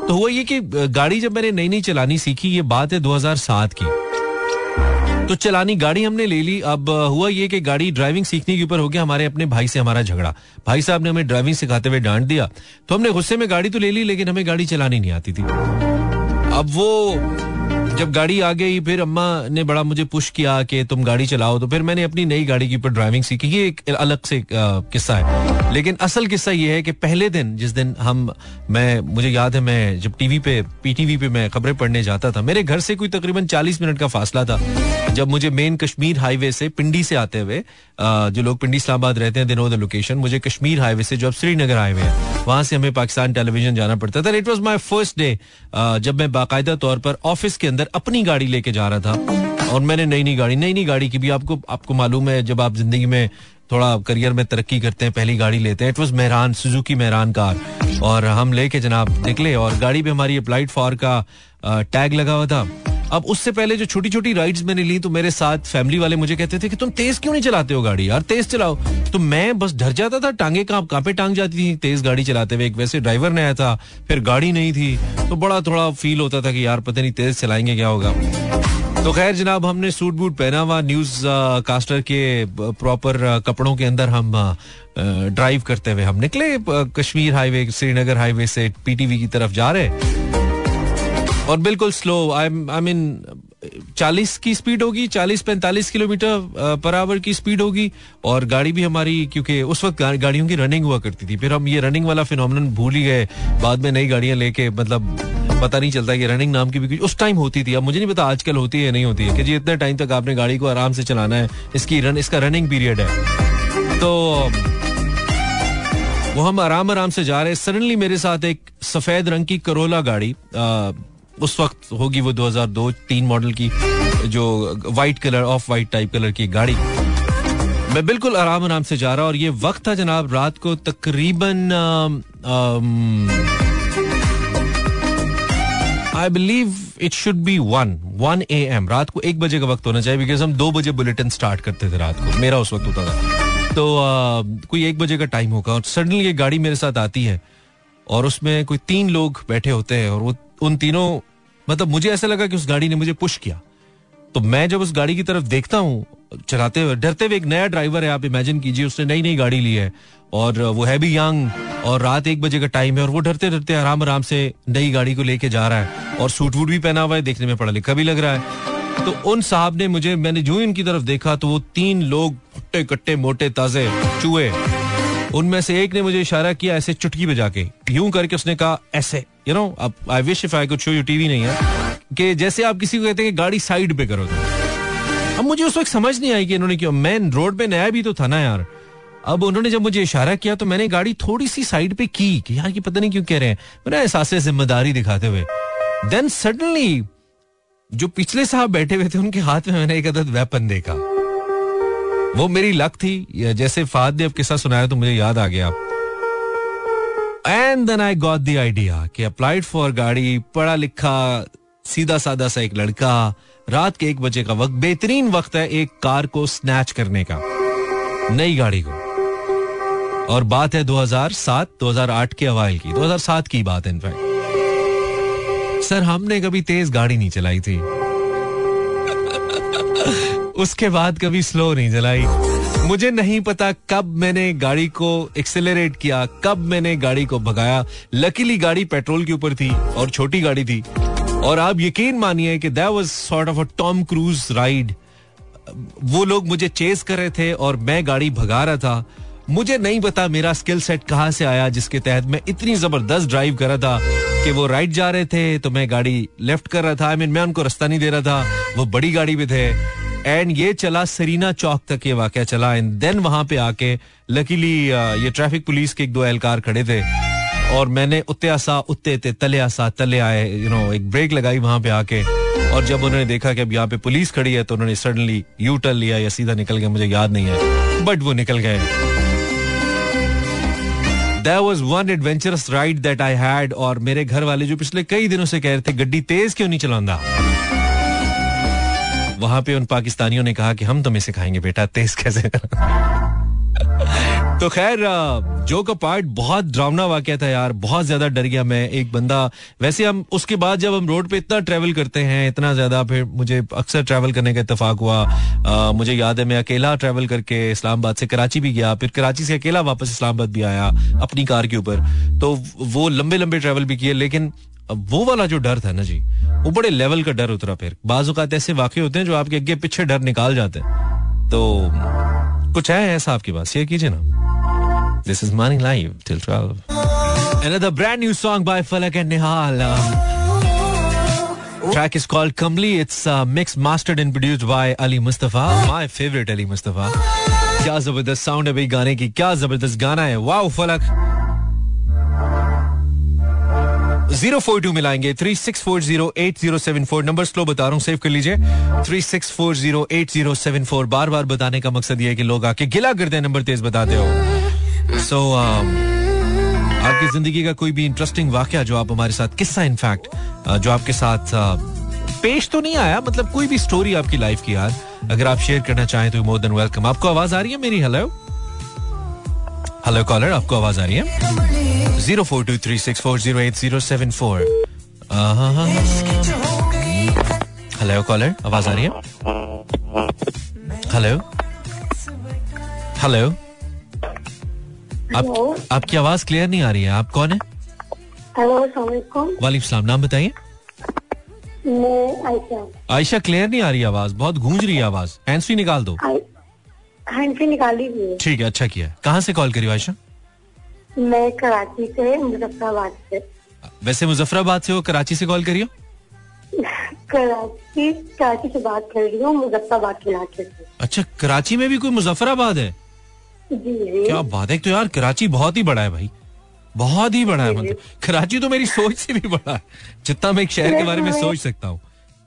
S1: तो हुआ ये कि गाड़ी जब मैंने नई नई चलानी सीखी ये बात है 2007 की। तो चलानी गाड़ी हमने ले ली। अब हुआ ये कि गाड़ी ड्राइविंग सीखने के ऊपर हो गया हमारे अपने भाई से हमारा झगड़ा। भाई साहब ने हमें ड्राइविंग सिखाते हुए डांट दिया। तो हमने गुस्से में गाड़ी तो ले ली, लेकिन हमें गाड़ी चलानी नहीं आती थी। अब वो जब गाड़ी आ गई, फिर अम्मा ने बड़ा मुझे पुश किया कि तुम गाड़ी चलाओ। तो फिर मैंने अपनी नई गाड़ी के ऊपर ड्राइविंग सीखी। ये एक अलग से किस्सा है। लेकिन असल किस्सा ये है कि पहले दिन, जिस दिन हम, मैं, मुझे याद है, मैं जब टीवी पे पीटीवी पे मैं खबरें पढ़ने जाता था, मेरे घर से कोई तकरीबन 40 मिनट का फासला था। जब मुझे मेन कश्मीर हाईवे से पिंडी से आते हुए जो लोग पिंडी इस्लामाबाद रहते हैं द लोकेशन मुझे कश्मीर हाईवे से जो अब श्रीनगर हाईवे है, वहाँ से हमें पाकिस्तान टेलीविज़न जाना पड़ता था। It was my first day जब मैं बाकायदा तौर पर ऑफ़िस के अंदर अपनी गाड़ी लेके जा रहा था और मैंने नई नई गाड़ी नई नई गाड़ी की भी आपको आपको मालूम है जब आप ज़िंदगी में थोड़ा करियर में तरक्की करते हैं, पहली गाड़ी लेते हैं it was Mehran Suzuki Mehran car और हम लेके जनाब निकले और गाड़ी पे हमारी अप्लाइड फॉर का टैग लगा हुआ था। अब उससे पहले जो छोटी छोटी राइड्स मैंने ली तो मेरे साथ फैमिली वाले मुझे कहते थे कि तुम तेज क्यों नहीं चलाते हो गाड़ी यार? तेज चलाओ। तो मैं बस डर जाता था, टांगे कहाँ पे टांग जाती थी, तेज गाड़ी चलाते हुए। एक वैसे ड्राइवर ने आया था, फिर गाड़ी नहीं थी तो बड़ा थोड़ा फील होता था कि यार पता नहीं तेज चलाएँगे क्या होगा। तो खैर जनाब, हमने सूट बूट पहना हुआ न्यूज़ कास्टर के प्रॉपर कपड़ों के अंदर हम ड्राइव करते हुए हम निकले कश्मीर हाईवे श्रीनगर हाईवे से पीटीवी की तरफ़ जा रहे। और बिल्कुल स्लो आई आई मीन चालीस की स्पीड होगी चालीस पैंतालीस किलोमीटर पर आवर की स्पीड होगी और गाड़ी भी हमारी क्योंकि उस वक्त गाड़ियों की रनिंग हुआ करती थी। फिर हम ये रनिंग वाला फिनोमिनन भूल ही गए। बाद में नई गाड़ियाँ लेके मतलब पता नहीं चलता कि रनिंग नाम की भी कुछ उस टाइम होती थी। अब मुझे नहीं पता आजकल होती है नहीं होती है कि जी इतने टाइम तक आपने गाड़ी को आराम से चलाना है। इसकी रन इसका रनिंग पीरियड है। तो वो हम आराम आराम से जा रहे हैं। सडनली मेरे साथ एक सफ़ेद रंग की करोला गाड़ी आ, उस वक्त होगी वो 2002 तीन मॉडल की जो white colour off white type colour की गाड़ी। मैं बिल्कुल आराम आराम से जा रहा और ये वक्त था जनाब रात को तकरीबन I believe it should be one one A M रात को एक बजे का वक्त होना चाहिए बिकॉज़ हम दो बजे बुलेटिन स्टार्ट करते थे रात को। मेरा उस वक्त होता था। तो uh, कोई एक बजे का टाइम होगा और सडनली ये गाड़ी मेरे साथ आती है और उसमें कोई तीन लोग बैठे होते हैं और वो उन तीनों मतलब मुझे ऐसा लगा कि उस गाड़ी ने मुझे पुश किया। तो मैं जब उस गाड़ी की तरफ़ देखता हूँ, चलाते हुए, डरते हुए एक नया ड्राइवर है, आप इमेजिन कीजिए, उसने नई नई गाड़ी ली है, और वो है भी यंग और रात एक बजे का टाइम है, और वो डरते डरते आराम आराम से नई गाड़ी को लेके जा रहा है, और सूट वूट भी पहना हुआ है, देखने में पढ़ा लिखा भी लग रहा है। तो उन साहब ने मुझे, मैंने जो ही उनकी तरफ़ देखा तो वो तीन लोग कट्टे कट्टे मोटे, ताजे, चूहे, उनमें से एक ने मुझे इशारा किया ऐसे चुटकी बजा के, यूँ करके उसने कहा, ऐसे you know I wish if I could show you TV नहीं है, कि जैसे आप किसी को कहते हैं कि गाड़ी साइड पे करो तो अब मुझे उस वक्त समझ नहीं आई कि इन्होंने क्यों मैं रोड पे नया भी तो था ना यार। अब उन्होंने जब मुझे इशारा किया तो मैंने गाड़ी थोड़ी सी साइड पे की, कि यार ये पता नहीं क्यों कह रहे हैं। मेरा एहसास, ज़िम्मेदारी दिखाते हुए। देन सडनली जो पिछले साहब बैठे हुए थे, उनके हाथ में मैंने एक अदद वेपन देखा। वो मेरी लक थी। जैसे फाद ने अब किस्सा सुनाया तो मुझे याद आ गया। And then I got the idea कि अप्लाइड फॉर गाड़ी, पढ़ा लिखा, सीधा सादा सा एक लड़का, रात के एक बजे का वक्त, बेहतरीन वक्त है एक कार को स्नैच करने का, नई गाड़ी को। और बात है 2007 2008 के अवाइल की 2007 की बात है इनफैक्ट सर, हमने कभी तेज गाड़ी नहीं चलाई थी। उसके बाद कभी स्लो नहीं चलाई। मुझे नहीं पता कब मैंने गाड़ी को एक्सेलरेट किया कब मैंने गाड़ी को भगाया। लकीली गाड़ी पेट्रोल के ऊपर थी और छोटी गाड़ी थी। और आप यकीन मानिए कि that was sort of a Tom Cruise ride वो लोग मुझे चेस कर रहे थे और मैं गाड़ी भगा रहा था। मुझे नहीं पता मेरा स्किल सेट कहाँ से आया जिसके तहत मैं इतनी ज़बरदस्त ड्राइव कर रहा था कि वो राइट जा रहे थे तो मैं गाड़ी लेफ़्ट कर रहा था। आई I मीन mean, मैं उनको रास्ता नहीं दे रहा था। वो बड़ी गाड़ी पे थे। एंड ये चला सरीना चौक तक ये वाक्य चला। एंड देन वहाँ पे आके लकीली ये ट्रैफ़िक पुलिस के एक दो एहलकार खड़े थे। और मैंने उत्ते आसा उत्ते ते तले आसा तले आए यू नो एक ब्रेक लगाई वहाँ पे आके। और जब उन्होंने देखा कि अब यहाँ पे पुलिस खड़ी है तो उन्होंने सडनली यू टर्न लिया, या सीधा निकल गया मुझे याद नहीं है। बट वो निकल गए। Was one adventurous ride that I had, और मेरे घर वाले जो पिछले कई दिनों से कह रहे थे, गड्डी तेज क्यों नहीं चलांदा वहाँ पे उन पाकिस्तानियों ने कहा कि हम तुम्हें सिखाएँगे बेटा तेज कैसे तो खैर जो का पार्ट बहुत ड्रावना वाक्य था यार बहुत ज़्यादा डर गया मैं एक बंदा। वैसे हम उसके बाद जब हम रोड पे इतना ट्रेवल करते हैं इतना ज़्यादा फिर मुझे अक्सर ट्रेवल करने का इतफाक हुआ। आ, मुझे याद है मैं अकेला ट्रेवल करके इस्लामाबाद से कराची भी गया फिर कराची से अकेला वापस इस्लामाबाद भी आया अपनी कार के ऊपर। तो वो लंबे लंबे ट्रेवल भी किए लेकिन वो वाला जो डर था ना जी वो बड़े लेवल का डर उतरा फिर बाजुकात ऐसे वाक्य होते हैं जो आपके अगे पीछे डर निकाल जाते हैं तो कुछ है ऐसा आपके पास शेयर कीजिए ना this is morning live till 12 Another brand new song by Falak and Nihal. Um, track is called Kamli. It's uh, mixed, mastered and produced by Ali Mustafa. My favorite Ali Mustafa. क्या ज़बरदस्त sound है भाई गाने की क्या ज़बरदस्त गाना है wow Falak zero four two मिलाएँगे। Three six four zero eight zero seven four. Number slow बता रहा हूँ सेव कर लीजिए। Three six four zero eight zero seven four. बार बार बताने का मकसद ये है कि लोग आके गिला करते हैं नंबर तेज बताते हो। सो so, um, आपकी ज़िंदगी का कोई भी इंटरेस्टिंग वाक्य जो आप हमारे साथ किस्सा इनफैक्ट जो आपके साथ पेश तो नहीं आया मतलब कोई भी स्टोरी आपकी लाइफ की यार अगर आप शेयर करना चाहें तो मोर देन वेलकम आपको आवाज़ आ रही है मेरी? हेलो हेलो कॉलर आपको आवाज़ आ रही है? Zero four two three six four zero eight zero seven four. Hello caller आवाज़ आ रही है? हेलो हेलो आप आपकी आवाज़ क्लियर नहीं आ रही है। आप कौन है?
S7: हेलो
S1: वालेकुम सलाम नाम बताइए।
S7: मैं आयशा।
S1: आयशा क्लियर नहीं आ रही आवाज़। बहुत गूंज रही है आवाज़। हैंड फ्री निकाल दो।
S7: हैंड फ्री निकाली हुई है।
S1: ठीक है अच्छा किया। कहाँ से कॉल करी आयशा?
S7: मैं कराची से मुजफ्फराबाद से।
S1: वैसे मुजफ्फराबाद से हो कराची से कॉल करियो
S7: कराची कराची से बात कर रही हूँ मुजफ्फराबाद के इलाके से।
S1: अच्छा कराची में भी कोई मुजफ्फराबाद है?
S7: जी।
S1: क्या बात है तो यार कराची बहुत ही बड़ा है भाई। बहुत ही बड़ा है मतलब। कराची तो मेरी सोच से भी बड़ा है। जितना मैं एक शहर के बारे में सोच सकता हूँ।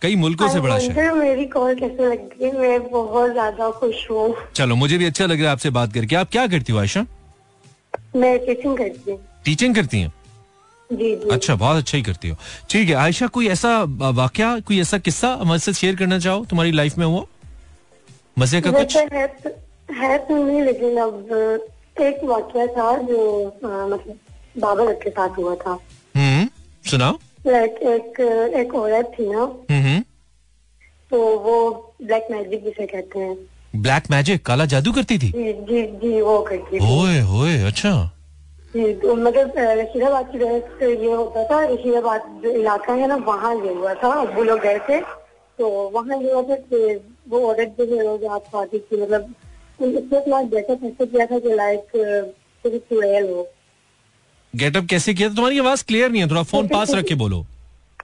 S1: कई मुल्कों से बड़ा शहर।
S7: मेरी कॉल कैसे लग गई मैं बहुत ज़्यादा खुश हूँ।
S1: चलो मुझे भी अच्छा लग रहा है आपसे बात करके। आप क्या करती हो आयशा?
S7: मैं टीचिंग करती हूँ।
S1: टीचिंग करती हैं?
S7: जी जी।
S1: अच्छा बहुत अच्छा ही करती हो। ठीक है आयशा कोई ऐसा वाक्य कोई ऐसा किस्सा हमारे साथ शेयर करना चाहो? तुम्हारी लाइफ में हुआ? मज़े का कुछ?
S7: है तो, है तो नहीं लेकिन अब एक वाक्य था जो आ, मतलब बाबा के साथ हुआ था।
S1: हम्म सुनाओ।
S7: लाइक एक एक औरत थी ना
S1: हम्म
S7: तो वो ब्लैक मैजिक जिसे कहते हैं।
S1: ब्लैक मैजिक काला जादू करती थी?
S7: जी जी जी वो करती थी।
S1: ओए होए अच्छा।
S7: जी तो मतलब रशीदाबाद की वजह से ये होता था रशीदाबाद जो इलाका है ना वहाँ ये हुआ था। वो लोग गए थे तो वहाँ ये हुआ था कि वो औरत जो है रोज को आती थी मतलब उसने अपना जैसा फैसला किया था कि लाइक हो।
S1: गेटअप कैसे किया तुम्हारी आवाज़ क्लियर नहीं है थोड़ा फ़ोन पास रख के बोलो।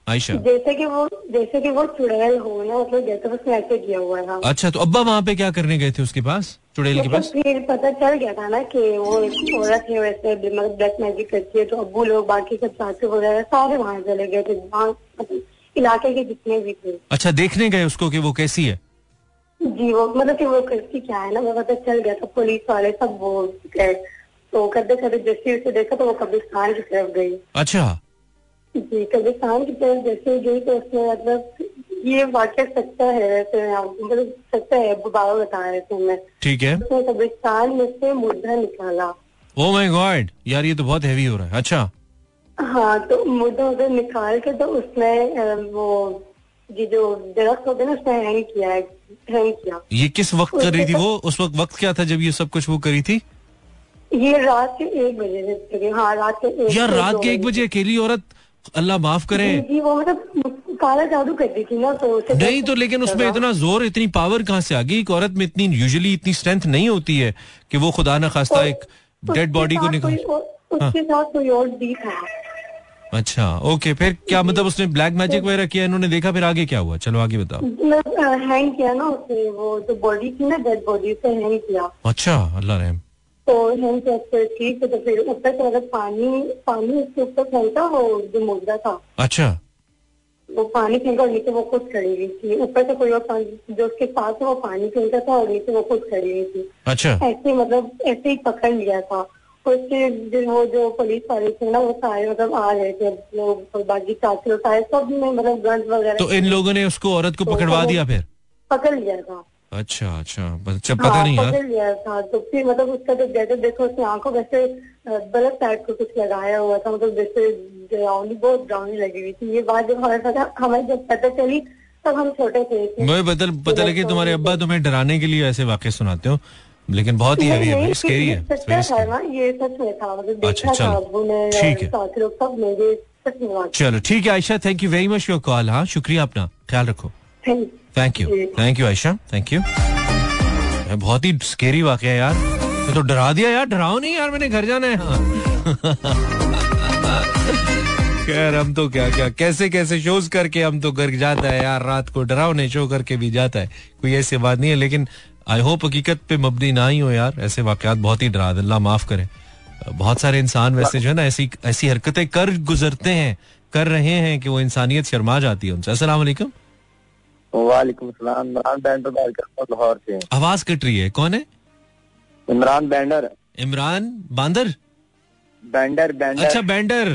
S1: आयशा?
S7: जैसे कि वो जैसे कि वो चुड़ैल हो ना मतलब जैसे उसने ऐसे किया हुआ था
S1: अच्छा तो अब्बा वहाँ पे क्या करने गए थे उसके पास चुड़ैल के पास?
S7: फिर पता चल गया था ना कि वो एक औरत है वैसे मतलब ब्लैक मैजिक करती है तो अब्बू लोग बाकी सब सासू वगैरह सारे वहाँ चले गए थे वहाँ मतलब इलाके के जितने भी थे।
S1: अच्छा देखने गए उसको कि वो कैसी है?
S7: जी वो मतलब कि वो करती क्या है ना वो पता चल गया था पुलिस वाले सब वो गए। तो करते करते जैसे उसे देखा तो वो कब्रिस्तान की तरफ़ गई।
S1: अच्छा।
S7: जी कब्रिस्तान की तरफ़ जैसे गई तो उसने मतलब ये वाक्य सच्चा है वैसे मतलब सच्चा है बाबा बता रहे थे हमें
S1: ठीक है।
S7: कब्रिस्तान में से मुर्दा निकाला।
S1: ओ माय गॉड यार ये तो बहुत हैवी हो रहा है। अच्छा।
S7: हाँ तो मुर्दा उधर निकाल के तो उसने वो ये जो दरख्त होते ना उसने हैंग किया है हैंग किया।
S1: ये किस वक्त कर रही थी वो? उस वक्त वक्त क्या था जब ये सब कुछ वो करी थी?
S7: ये रात के एक बजे हाँ रात के
S1: यार रात के एक बजे अकेली औरत अल्लाह माफ़ करे।
S7: जी, जी वो मतलब काला जादू कर दी थी ना तो
S1: नहीं तो लेकिन उसमें इतना ज़ोर इतनी पावर कहाँ से आ गई? एक औरत में इतनी यूजुअली इतनी स्ट्रेंथ नहीं होती है कि वो खुदा ना खास्ता एक डेड बॉडी को निकाल हाँ।
S7: उसके साथ कोई और भी था
S1: अच्छा ओके फिर क्या मतलब उसने ब्लैक मैजिक वगैरह किया इन्होंने देखा फिर आगे क्या हुआ? चलो आगे बताओ।
S7: मतलब हैंग किया ना उसने वो जो बॉडी थी ना डेड बॉडी से हैंग किया।
S1: अच्छा अल्लाह रहम।
S7: तो हम फिर ठीक है तो फिर ऊपर से मतलब पानी पानी उसके ऊपर फेंका वो जो मुर्दा था।
S1: अच्छा।
S7: वो पानी फेंका और नीचे वो खुद खड़ी हुई थी। ऊपर से कोई और पानी जो उसके पास वो पानी फेंका था और नीचे वो खुद खड़ी हुई थी।
S1: अच्छा।
S7: ऐसे मतलब ऐसे ही पकड़ लिया था। और उसके जो वो जो पुलिस वाले थे ना वो सारे मतलब आ रहे थे। लोग बाकी चाची सारे सबने मतलब गन्स वगैरह
S1: तो इन लोगों ने उसको औरत को पकड़वा दिया फिर?
S7: पकड़ लिया था।
S1: अच्छा अच्छा। बस अच्छा पता
S7: हाँ,
S1: नहीं यार।
S7: था तो फिर मतलब उसका जो जैसे देखो उसने आँखों वैसे गलत को कुछ लगाया हुआ था मतलब जैसे डरावनी बहुत डरावनी लगी हुई थी। ये बात जब हमारे साथ हमें जब पता चली तब हम छोटे थे
S1: पता पता लगे तुम्हारे अब्बा तुम्हें डराने के लिए ऐसे वाक्य सुनाते हो लेकिन बहुत ही हैवी है स्केरी है
S7: ये सच में था मतलब
S1: अच्छा,
S7: देखा था
S1: चलो।
S7: अब्बू ने
S1: ठीक है।
S7: लोग सब मेरे सच में बात
S1: चलो ठीक है Ayesha thank you very much your call हाँ शुक्रिया अपना ख्याल रखो। Thank thank
S7: you
S1: thank you Ayesha thank you बहुत ही स्केरी वाकया है यार। मैं तो डरा दिया यार। डराओ नहीं यार मैंने घर जाना है। खैर हम तो क्या क्या कैसे कैसे शोज़ करके हम तो घर जाता है यार। रात को डरावने शो करके भी जाता है। कोई ऐसी बात नहीं है लेकिन आई होप हकीकत पे मबनी ना ही हो यार। ऐसे वाकयात बहुत ही डरा दे, अल्लाह माफ़ करे। बहुत सारे इंसान वैसे जो है ना ऐसी ऐसी हरकतें कर गुजरते हैं कर रहे हैं कि वो इंसानियत शर्मा जाती है उनसे। अस्सलाम वालेकुम
S6: सलाम इमरान बैंडर बात करता हूँ लाहौर से।
S1: आवाज़ कट रही है। कौन है?
S6: इमरान बैंडर।
S1: इमरान बांदर?
S6: बैंडर बैंडर।
S1: अच्छा बैंडर।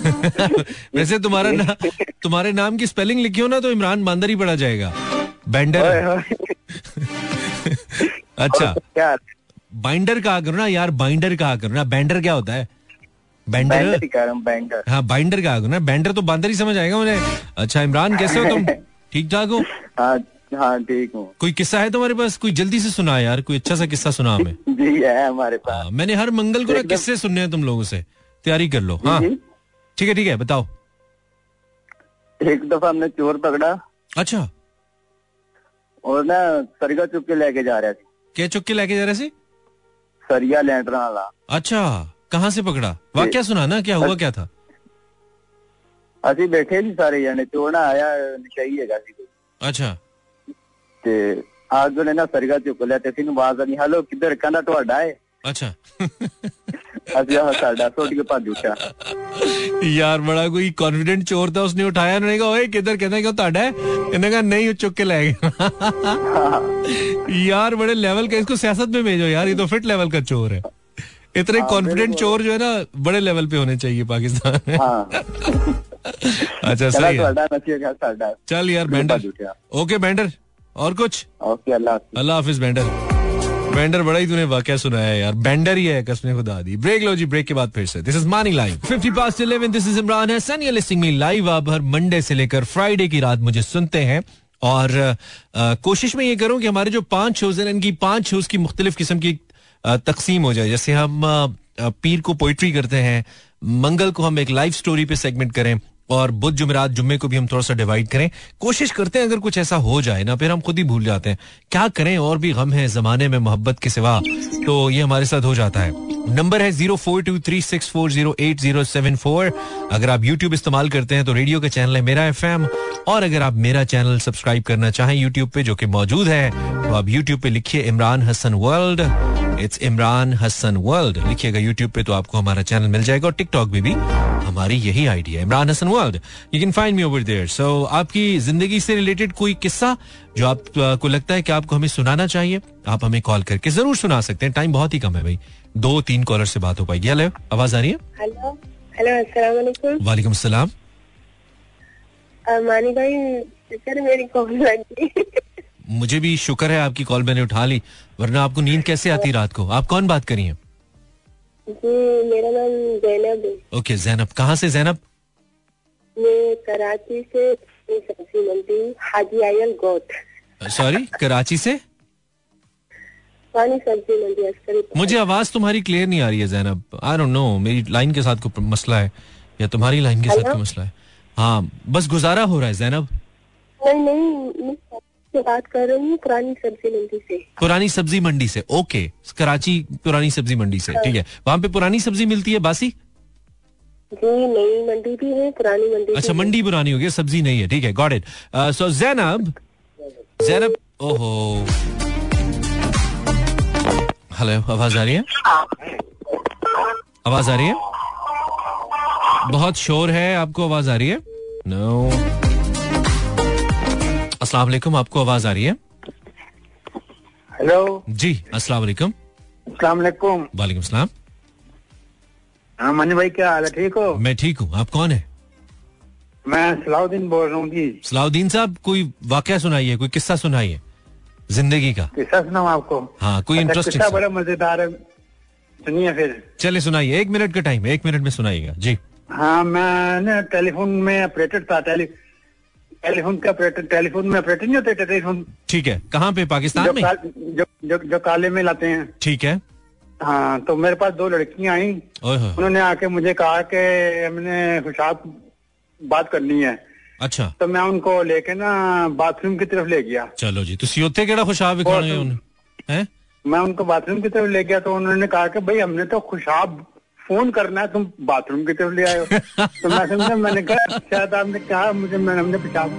S1: वैसे तुम्हारा ना तुम्हारे नाम की स्पेलिंग लिखी हो ना तो इमरान बांदर ही पड़ा जाएगा। बैंडर। अच्छा। बाइंडर कहा करो ना यार बाइंडर कहा करो ना। बैंडर क्या होता है? बैंडर?
S6: रहा बैंडर।
S1: हाँ बाइंडर कहा करो ना। बैंडर तो बांदर ही समझ आएगा मुझे। अच्छा इमरान कैसे हो तुम? ठीक ठाक हो?
S6: हाँ हाँ ठीक हूँ।
S1: कोई किस्सा है तुम्हारे पास? कोई जल्दी से सुना यार कोई अच्छा सा किस्सा सुना हमें।
S6: जी है हमारे पास।
S1: हाँ, मैंने हर मंगल को ना किस्से सुनने हैं तुम लोगों से। तैयारी कर लो। हाँ। ठीक है ठीक है बताओ।
S6: एक दफ़ा हमने चोर पकड़ा।
S1: अच्छा।
S6: और ना सरिया चुप के लेके जा रहा थे
S1: क्या चुप के लेके जा रहे थे
S6: सरिया लैंडर वाला
S1: अच्छा कहाँ से पकड़ा? वाक्य सुना ना क्या हुआ क्या था?
S6: ਅਸੀਂ ਬੈਠੇ ਸੀ ਸਾਰੇ ਜਣੇ ਚੋਰ ਨਾ ਆਇਆ ਨਸ਼ਈ ਹੈਗਾ ਸੀ ਕੋਈ
S1: अच्छा
S6: ਤੇ ਆਜ ਉਹਨੇ ਨਾ ਸਰਿਆ ਚੁੱਕ ਲਿਆ ਤੇ ਅਸੀਂ ਆਵਾਜ਼ ਆਣੀ ਹਲੋ ਕਿੱਧਰ ਕਹਿੰਦਾ ਤੁਹਾਡਾ ਹੈ
S1: अच्छा
S6: ਅਸੀਂ ਆਹ ਸਾਡਾ ਛੋਟੀ ਕੇ ਭੱਜ ਉੱਠਿਆ
S1: यार बड़ा कोई कॉन्फिडेंट चोर था उसने उठाया उन्होंने कहा ओए किधर कहना क्यों ताड़ा है इन्होंने कहा नहीं वो चुक के ले गया यार बड़े लेवल का इसको सियासत में भेजो यार ये तो फिट लेवल का चोर है इतने कॉन्फिडेंट चोर जो है ना बड़े लेवल पे होने चाहिए पाकिस्तान में
S6: ਹਾਂ
S1: अच्छा सही है। चल यार बेंडर। ओके बेंडर और कुछ?
S6: ओके अल्लाह
S1: अल्लाह हाफिज बेंडर। बेंडर बड़ा ही तूने वाक्य सुनाया यार। बेंडर ही है कसम खुदा दी। ब्रेक लो जी ब्रेक के बाद फिर से। दिस इज़ मानी live 50 past 11 this is Imran Hasan you listening me live आप हर मंडे से लेकर फ्राइडे की रात मुझे सुनते हैं। और आ, कोशिश में ये करूँ कि हमारे जो पाँच शोज़ हैं इनकी पाँच शोज़ की मुख्तलिफ़ किस्म की तकसीम हो जाए। जैसे हम आ, पीर को पोइट्री करते हैं मंगल को हम एक लाइव स्टोरी पे सेगमेंट करें। और बुध जुमेरात जुम्मे को भी हम थोड़ा सा डिवाइड करें। कोशिश करते हैं अगर कुछ ऐसा हो जाए ना, फिर हम खुद ही भूल जाते हैं। क्या करें और भी गम है जमाने में मोहब्बत के सिवा तो ये हमारे साथ हो जाता है। नंबर है zero four two three six four zero eight zero seven four. अगर आप यूट्यूब इस्तेमाल करते हैं तो रेडियो का चैनल है मेरा एफएम और अगर आप मेरा चैनल सब्सक्राइब करना चाहें यूट्यूब पे, जो कि मौजूद है तो आप यूट्यूब पे लिखिए Imran Hasan world it's Imran Hasan world लिखिएगा यूट्यूब पे तो आपको हमारा चैनल मिल जाएगा और टिकटॉक पे भी हमारी यही आईडी है। Imran Hasan world you can find me over there so आपकी ज़िंदगी से रिलेटेड कोई किस्सा जो आपको लगता है कि आपको हमें सुनाना चाहिए आप हमें कॉल करके ज़रूर सुना सकते हैं। टाइम बहुत ही कम है भाई। दो तीन कॉलर से बात हो पाएगी। हेलो आवाज़ आ रही है?
S7: हेलो हेलो वालेकुम।
S1: सलाम
S7: मानी भाई सर मेरी कॉल लग। गई
S1: मुझे भी शुक्र है आपकी कॉल मैंने उठा ली वरना आपको नींद कैसे आती रात को? आप कौन बात करी हैं?
S7: मेरा नाम जैनब है।
S1: ओके जैनब। कहाँ से जैनब?
S7: मैं कराची से हाजी आयल गोट।
S1: सॉरी कराची से? मुझे आवाज़ तुम्हारी क्लियर नहीं आ रही है जैनब। आई डोंट नो मेरी लाइन के साथ कोई मसला है या तुम्हारी लाइन के साथ कोई मसला है? हाँ बस गुजारा हो रहा है जैनब।
S8: नहीं नहीं। मैं बात कर रही हूँ पुरानी सब्ज़ी मंडी से।
S1: पुरानी सब्ज़ी मंडी से ओके कराची पुरानी सब्ज़ी मंडी से ठीक है। वहाँ पे पुरानी सब्ज़ी मिलती है बासी?
S8: जी नई मंडी भी है पुरानी मंडी
S1: अच्छा मंडी पुरानी हो गई सब्ज़ी नहीं है ठीक है got it so Zainab Zainab ओहो। हेलो आवाज़ आ रही है? आवाज़ आ रही है? बहुत शोर है आपको आवाज़ आ रही है? नो अस्सलाम वालेकुम आपको आवाज़ आ रही है?
S9: हेलो
S1: जी अस्सलाम वालेकुम
S9: अस्सलाम वालेकुम
S1: वालेकुम सलाम.
S9: हाँ मनी भाई क्या हाल है? ठीक हो?
S1: मैं ठीक हूँ। आप कौन है?
S9: मैं सलाउद्दीन बोल रहा हूँ जी।
S1: सलाउद्दीन साहब कोई वाकया सुनाइए कोई किस्सा सुनाइए ज़िंदगी का।
S9: किस्सा सुनाऊँ आपको?
S1: हाँ कोई
S9: अच्छा,
S1: इंटरेस्टिंग
S9: किस्सा बड़ा मज़ेदार है। सुनिए फिर।
S1: चले सुनाइए। एक मिनट का टाइम है एक मिनट में सुनाइएगा। जी।
S9: हाँ मैं टेलीफोन में ऑपरेटर था टेली टेलीफोन का ऑपरेटर टेलीफोन में ऑपरेटर नहीं होते टेलीफोन।
S1: ठीक है। कहाँ पे? पाकिस्तान
S9: जो
S1: में?
S9: का, जो, जो जो काले में लाते हैं।
S1: ठीक है।
S9: हाँ तो मेरे पास दो लड़कियाँ आई। उन्होंने आके मुझे कहा कि हमने खुशाब बात करनी है।
S1: अच्छा।
S9: तो मैं उनको लेके ना बाथरूम की तरफ़ ले गया।
S1: चलो जी तो सियोते केड़ा खुशाब
S9: मैं उनको बाथरूम की तरफ़ ले गया तो उन्होंने कहा कि भाई हमने तो खुशाब फ़ोन करना है, तुम बाथरूम की तरफ़ ले हो तो मैं समझा, मैंने कहा शायद आपने कहा मुझे, मैं, हमने पेशाब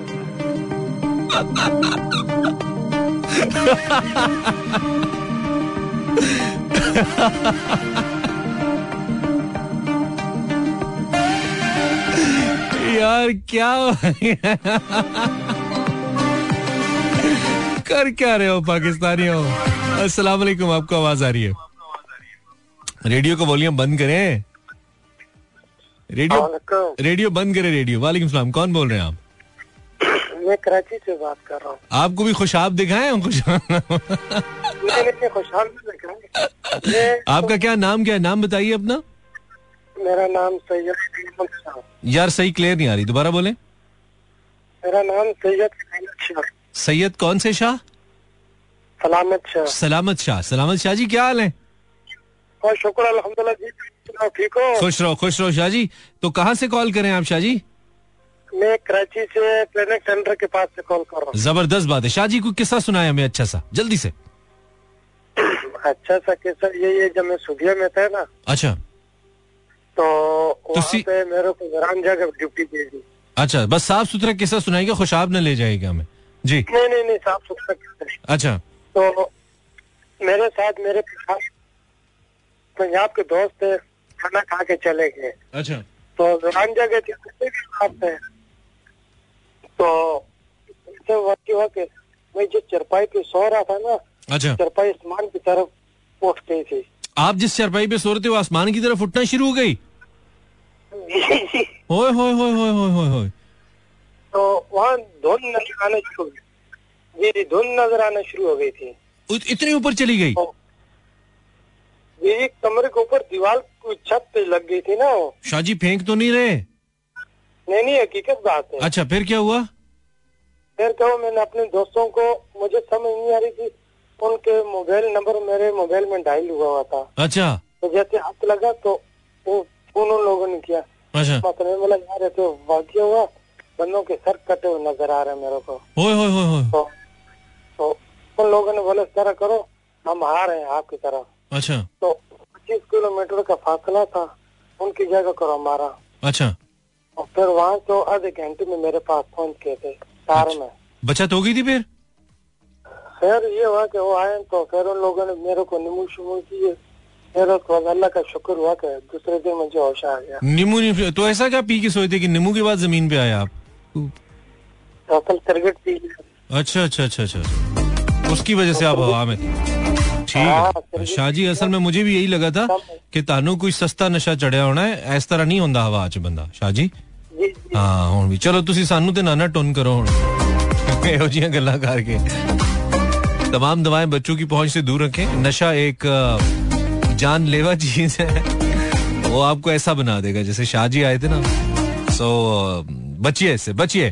S1: यार, क्या कर क्या रहे हो, पाकिस्तानियों? अस्सलाम वालेकुम, आपको आवाज़ आ रही है। रेडियो का वॉल्यूम बंद करें। रेडियो रेडियो बंद करें रेडियो। वालेकुम सलाम कौन बोल रहे हैं आप?
S10: मैं कराची से बात कर रहा हूँ।
S1: आपको भी खुशाब दिखाए हम खुशाब
S10: खुशहाल
S1: आपका क्या नाम क्या है नाम बताइए अपना?
S10: मेरा नाम सैयद शाह।
S1: यार सही क्लियर नहीं आ रही दोबारा बोले।
S10: मेरा नाम सैयद शाह।
S1: सैयद कौन से शाह?
S10: सलामत शाह।
S1: सलामत शाह। सलामत शाह जी क्या हाल है?
S10: और शुक्र अल्हम्दुलिल्लाह जी ठीक हो।
S1: खुश रहो खुश रहो शाह जी। तो कहाँ से कॉल करें आप शाह जी?
S10: मैं कराची से ट्रेनिंग सेंटर के पास से कॉल कर रहा हूँ।
S1: ज़बरदस्त बात है। शाह जी को किस्सा सुनाया हमें अच्छा सा जल्दी से।
S10: अच्छा सा किस्सा ये ये जब मैं सुबिया में था ना
S1: अच्छा।
S10: तो वहाँ
S1: तुसी-
S10: पे मेरे को वीरान जगह ड्यूटी दे दी
S1: अच्छा बस साफ़ सुथरा किस्सा सुनाएगा खुशाब न ले जाएगा हमें। जी।
S10: नहीं नहीं नहीं साफ़ सुथरा
S1: अच्छा।
S10: तो मेरे साथ मेरे पंजाब के दोस्त थे खाना खा के चले गए।
S1: अच्छा।
S10: तो वीरान जगह थी थे। तो हुआ कि मैं जिस चरपाई पे सो रहा था ना
S1: अच्छा।
S10: चरपाई आसमान की तरफ़ उठ गई थी।
S1: आप जिस चरपाई पे सो रहे थे वो आसमान की तरफ़ उठना शुरू हो गई? होए होए होए होए होए होए होए
S10: तो वहाँ धुन नज़र आना शुरू हो गई जी जी धुंध नज़र आना शुरू हो गई थी।
S1: इत- इतनी ऊपर चली गई?
S10: जी कमरे के ऊपर दीवार की छत पे लग गई थी ना वो।
S1: शाह जी फेंक तो नहीं रहे?
S10: नहीं नहीं हकीकत बात है।
S1: अच्छा फिर क्या हुआ?
S10: फिर कहो मैंने अपने दोस्तों को मुझे समझ नहीं आ रही थी उनके मोबाइल नंबर मेरे मोबाइल में डायल हुआ हुआ था।
S1: अच्छा।
S10: तो जैसे हाथ लगा तो वो फ़ोन उन लोगों ने किया।
S1: अच्छा।
S10: मतलब बोला यार तो वाक्य हुआ बंदों के सर कटे हुए नज़र आ रहे मेरे को।
S1: होए होए होए
S10: तो, तो उन लोगों ने बोला इस तरह करो हम आ रहे हैं आपकी तरफ़
S1: अच्छा।
S10: तो पच्चीस किलोमीटर का फासला था उनकी जगह करो हमारा
S1: अच्छा।
S10: और फिर वहाँ तो आधे घंटे में मेरे पास पहुँच गए थे कार अच्छा। में।
S1: बचत हो गई थी फिर?
S10: फिर ये हुआ कि वो आए तो फिर उन लोगों ने मेरे को निमू शिमू फिर उसके अल्लाह का शुक्र हुआ कि दूसरे दिन मुझे होश आ गया।
S1: नींबू तो ऐसा क्या पी के सोए थे कि नींबू के बाद ज़मीन पे आया आप?
S10: तो तिरगट पी
S1: अच्छा अच्छा अच्छा अच्छा। उसकी वजह से आप हवा में थे। ठीक है शाह जी असल में मुझे भी यही लगा था कि तानू कोई सस्ता नशा चढ़िया होना है इस तरह नहीं ਹੁੰਦਾ ਹਵਾ ਚ ਬੰਦਾ ਸ਼ਾਹ ਜੀ
S10: जी जी
S1: ਹਾਂ ਹੁਣ ਵੀ ਚਲੋ ਤੁਸੀਂ ਸਾਨੂੰ ਤੇ ਨਾ ਨਾ ਟੁੰਨ ਕਰੋ ਹੁਣ ਇਹੋ ਜੀਆਂ ਗੱਲਾਂ ਕਰਕੇ तमाम दवाएं बच्चों की पहुंच से दूर रखें नशा एक अ, जानलेवा चीज है वो आपको ऐसा बना देगा जैसे शाह जी आए थे ना सो बचिए इससे, बचिए।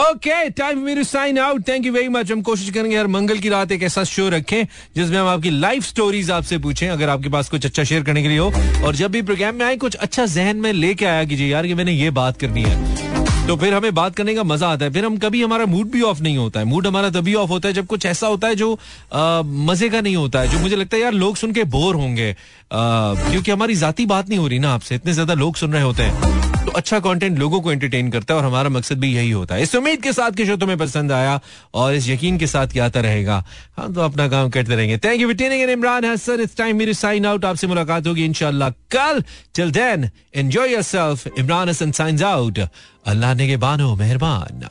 S1: ओके टाइम मेरी sign out thank you very much हम कोशिश करेंगे हर मंगल की रात एक ऐसा शो रखें, जिसमें हम आपकी लाइफ स्टोरीज आपसे पूछें, अगर आपके पास कुछ अच्छा शेयर करने के लिए हो। और जब भी प्रोग्राम में आए, कुछ अच्छा जहन में लेके आया कीजिए, यार कि मैंने ये बात करनी है। तो फिर हमें बात करने का मज़ा आता है। फिर हम कभी हमारा मूड भी ऑफ़ नहीं होता है। मूड हमारा तभी ऑफ़ होता है जब कुछ ऐसा होता है जो मज़े का नहीं होता है, जो मुझे लगता है, यार लोग सुन के बोर होंगे। क्योंकि हमारी जाती बात नहीं हो रही ना आपसे, इतने ज़्यादा लोग सुन रहे होते हैं। तो अच्छा कंटेंट लोगों को एंटरटेन करता है और हमारा मकसद भी यही होता है। इस उम्मीद के साथ कि शो तुम्हें पसंद आया और इस यकीन के साथ आता रहेगा। हम तो अपना काम करते रहेंगे। Thank you tuning Imran Hasan it's time मेरी साइन आउट आपसे मुलाकात होगी इनशाला कल। Till then enjoy yourself Imran Hasan signs out अल्लाह ने के बानो मेहरबान।